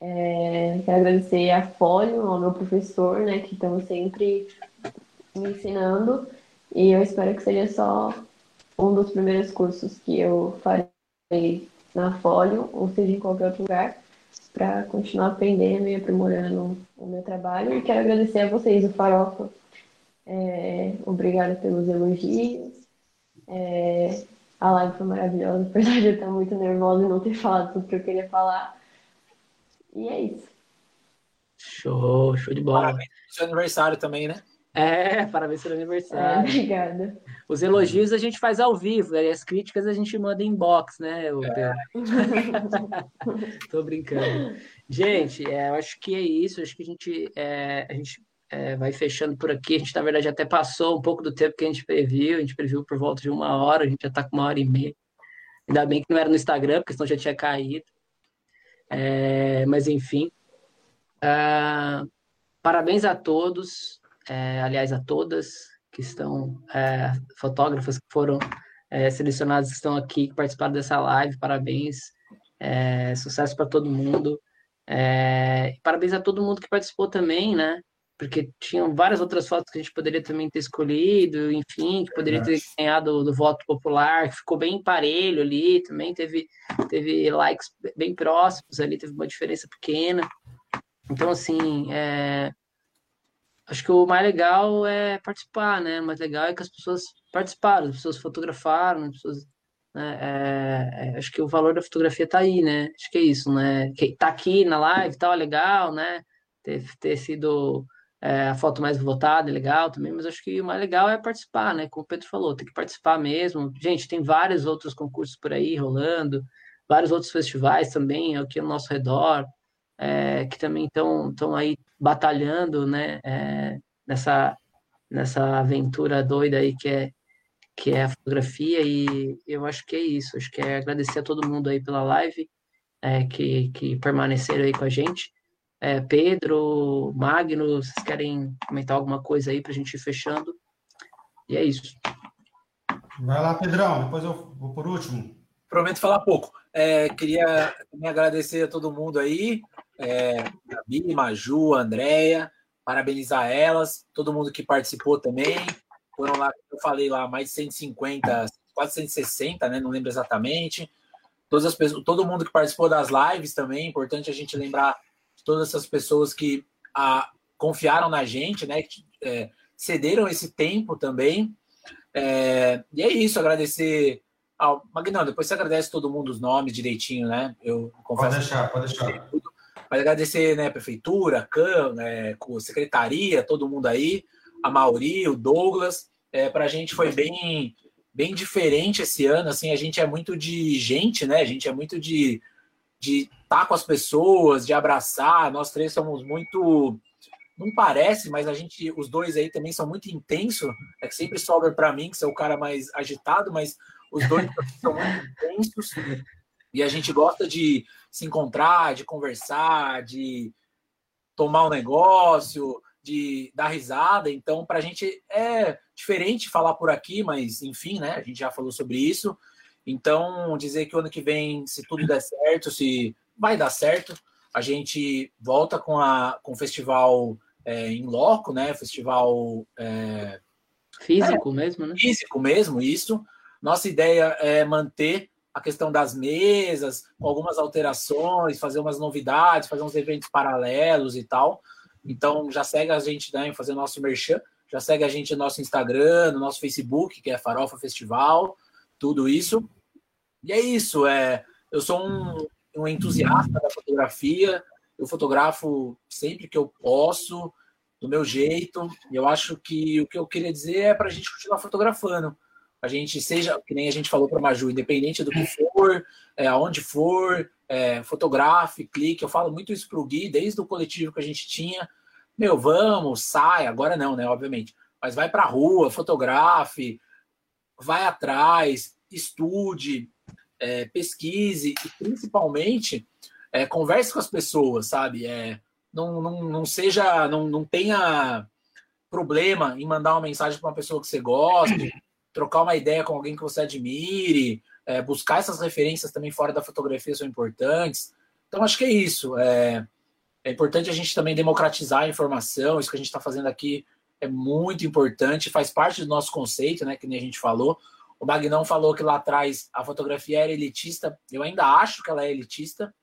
Speaker 8: É, quero agradecer a Fólio, ao meu professor, né, que estão sempre me ensinando. E eu espero que seja só um dos primeiros cursos que eu farei na Fólio, ou seja, em qualquer outro lugar, para continuar aprendendo e aprimorando o meu trabalho. E quero agradecer a vocês, o Farofa. É, obrigada pelos elogios. É, a live foi maravilhosa, apesar de eu estar muito nervosa e não ter falado tudo que eu queria falar. E é isso.
Speaker 1: Show, show de bola.
Speaker 3: Parabéns pelo seu aniversário também, né?
Speaker 1: É, parabéns pelo aniversário. É,
Speaker 8: obrigada.
Speaker 1: Os elogios a gente faz ao vivo, e as críticas a gente manda inbox, né, é. Tô brincando. Gente, é, eu acho que é isso. Acho que a gente, é, a gente é, vai fechando por aqui. A gente, na verdade, até passou um pouco do tempo que a gente previu. A gente previu por volta de uma hora, a gente já está com uma hora e meia. Ainda bem que não era no Instagram, porque senão já tinha caído. É, mas, enfim. Uh, parabéns a todos é, aliás, a todas que estão, é, fotógrafas que foram é, selecionadas, que estão aqui, que participaram dessa live, parabéns, é, sucesso para todo mundo, é, parabéns a todo mundo que participou também, né, porque tinham várias outras fotos que a gente poderia também ter escolhido, enfim, que poderia ter ganhado do voto popular, que ficou bem parelho ali, também teve, teve likes bem próximos ali, teve uma diferença pequena, então, assim, é, acho que o mais legal é participar, né? O mais legal é que as pessoas participaram, as pessoas fotografaram, as pessoas. Né? É, é, acho que o valor da fotografia tá aí, né? Acho que é isso, né? Que tá aqui na live, tal, é legal, né? Ter, ter sido é, a foto mais votada é legal também, mas acho que o mais legal é participar, né? Como o Pedro falou, tem que participar mesmo. Gente, tem vários outros concursos por aí rolando, vários outros festivais também aqui ao nosso redor é, que também estão aí batalhando, né, é, nessa, nessa aventura doida aí que é, que é a fotografia, e eu acho que é isso, acho que é agradecer a todo mundo aí pela live, é, que, que permaneceram aí com a gente. É, Pedro, Magno, vocês querem comentar alguma coisa aí para a gente ir fechando? E é isso.
Speaker 5: Vai lá, Pedrão, depois eu vou por último.
Speaker 3: Prometo falar pouco. É, queria também agradecer a todo mundo aí, é, Gabi, Maju, Andréia, parabenizar elas, todo mundo que participou também. Foram lá, eu falei lá, mais de 150, quase 160, né? Não lembro exatamente. Todas as pessoas, todo mundo que participou das lives também, importante a gente lembrar todas essas pessoas que a, confiaram na gente, né? É, cederam esse tempo também. É, e é isso, agradecer ao Magnão, depois você agradece todo mundo os nomes direitinho, né? Eu
Speaker 5: confesso. Pode deixar, pode deixar.
Speaker 3: Mas agradecer, né, Prefeitura, CAM, né, Secretaria, todo mundo aí, a Mauri, o Douglas. É, para a gente foi bem, bem diferente esse ano, assim, a gente é muito de gente, né? A gente é muito de de estar tá com as pessoas, de abraçar. Nós três somos muito não parece, mas a gente, os dois aí também são muito intensos. É que sempre sobra para mim, que sou o cara mais agitado, mas os dois são muito intensos. E a gente gosta de se encontrar, de conversar, de tomar um negócio, de dar risada. Então, para a gente é diferente falar por aqui, mas enfim, né? A gente já falou sobre isso. Então, dizer que o ano que vem, se tudo der certo, se vai dar certo, a gente volta com, a, com o festival é, em loco, né? Festival é,
Speaker 1: físico é, mesmo, né?
Speaker 3: Físico mesmo, isso. Nossa ideia é manter a questão das mesas, com algumas alterações, fazer umas novidades, fazer uns eventos paralelos e tal. Então já segue a gente né, em fazer nosso merchan, já segue a gente no nosso Instagram, no nosso Facebook, que é Farofa Festival, tudo isso. E é isso, é, eu sou um, um entusiasta da fotografia, eu fotografo sempre que eu posso, do meu jeito. E eu acho que o que eu queria dizer é para a gente continuar fotografando. A gente seja, que nem a gente falou para Maju, independente do que for, é, aonde for, é, fotografe, clique. Eu falo muito isso para o Gui, desde o coletivo que a gente tinha. Meu, vamos, sai, agora não, né? Obviamente. Mas vai para a rua, fotografe, vai atrás, estude, é, pesquise e principalmente é, converse com as pessoas, sabe? É, não, não, não seja, não, não tenha problema em mandar uma mensagem para uma pessoa que você goste, trocar uma ideia com alguém que você admire, é, buscar essas referências também fora da fotografia são importantes. Então, acho que é isso. É, é importante a gente também democratizar a informação, isso que a gente está fazendo aqui é muito importante, faz parte do nosso conceito, né? Que nem a gente falou. O Magnão falou que lá atrás a fotografia era elitista. Eu ainda acho que ela é elitista.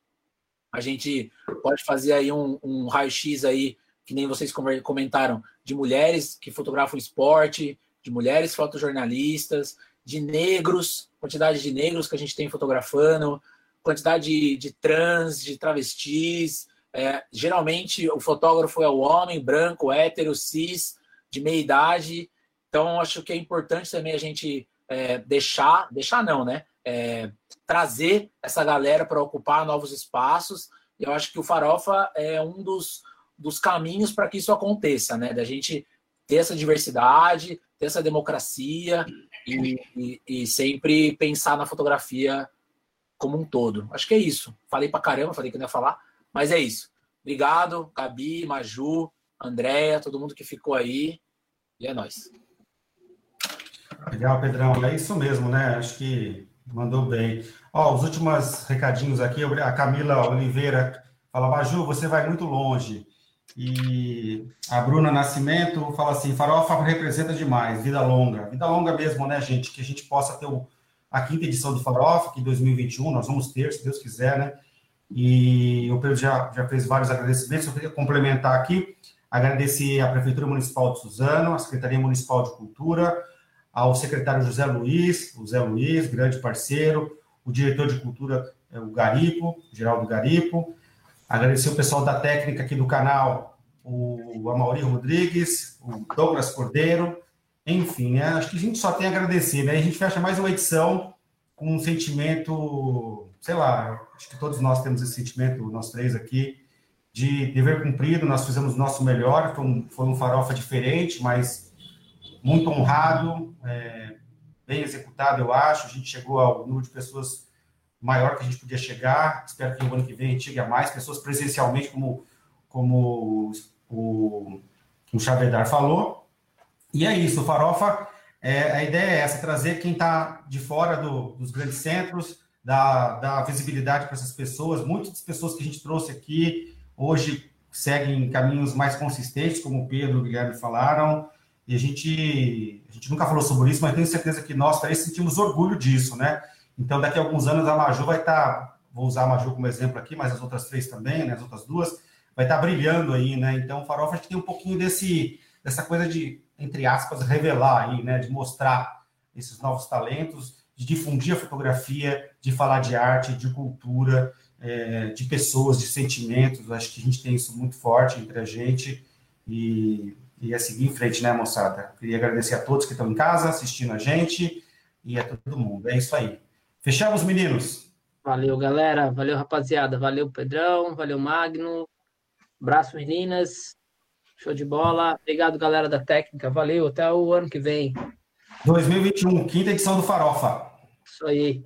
Speaker 3: A gente pode fazer aí um, um raio-x aí, que nem vocês comentaram, de mulheres que fotografam esporte, de mulheres fotojornalistas, de negros, quantidade de negros que a gente tem fotografando, quantidade de, de trans, de travestis. É, geralmente o fotógrafo é o homem, branco, hétero, cis, de meia idade. Então, acho que é importante também a gente é, deixar, deixar não, né? É, trazer essa galera para ocupar novos espaços. E eu acho que o Farofa é um dos, dos caminhos para que isso aconteça, né? Da gente ter essa diversidade, ter essa democracia e, e, e, sempre pensar na fotografia como um todo. Acho que é isso. Falei para caramba, falei que não ia falar, mas é isso. Obrigado, Gabi, Maju, Andréia, todo mundo que ficou aí. E é nóis.
Speaker 5: Legal, Pedrão. É isso mesmo, né? Acho que mandou bem. Ó, os últimos recadinhos aqui, a Camila Oliveira fala, Baju, você vai muito longe. E a Bruna Nascimento fala assim, farofa representa demais, vida longa. Vida longa mesmo, né, gente? Que a gente possa ter o, a quinta edição do Farofa, que em 2021 nós vamos ter, se Deus quiser, né? E o Pedro já, já fez vários agradecimentos, eu queria complementar aqui, agradecer à Prefeitura Municipal de Suzano, à Secretaria Municipal de Cultura, ao secretário José Luiz, o Zé Luiz, grande parceiro, o diretor de cultura, é, o Garipo, Geraldo Garipo, agradecer o pessoal da técnica aqui do canal, o Amaury Rodrigues, o Douglas Cordeiro, enfim, né, acho que a gente só tem a agradecer, né, a gente fecha mais uma edição com um sentimento, sei lá, acho que todos nós temos esse sentimento, nós três aqui, de dever cumprido, nós fizemos o nosso melhor, foi um, foi um farofa diferente, mas muito honrado, é, bem executado, eu acho. A gente chegou ao número de pessoas maior que a gente podia chegar. Espero que o ano que vem chegue a mais pessoas presencialmente, como, como o, o Chavedar falou. E é isso, Farofa, é, a ideia é essa, trazer quem está de fora do, dos grandes centros, dar, dar visibilidade para essas pessoas. Muitas pessoas que a gente trouxe aqui hoje seguem caminhos mais consistentes, como o Pedro e o Guilherme falaram, e a gente, a gente nunca falou sobre isso, mas tenho certeza que nós três sentimos orgulho disso, né? Então, daqui a alguns anos, a Maju vai estar, tá, vou usar a Maju como exemplo aqui, mas as outras três também, né? As outras duas, vai estar tá brilhando aí, né? Então, o Farofa acho que tem um pouquinho desse, dessa coisa de, entre aspas, revelar aí, né? De mostrar esses novos talentos, de difundir a fotografia, de falar de arte, de cultura, é, de pessoas, de sentimentos. Acho que a gente tem isso muito forte entre a gente e e a seguir em frente, né, moçada? Queria agradecer a todos que estão em casa assistindo a gente. e a todo mundo. É isso aí. Fechamos, meninos?
Speaker 1: Valeu, galera. Valeu, rapaziada. Valeu, Pedrão. Valeu, Magno. Abraço, meninas. Show de bola. Obrigado, galera da técnica. Valeu. Até o ano que vem.
Speaker 5: 2021, quinta edição do Farofa.
Speaker 1: Isso aí.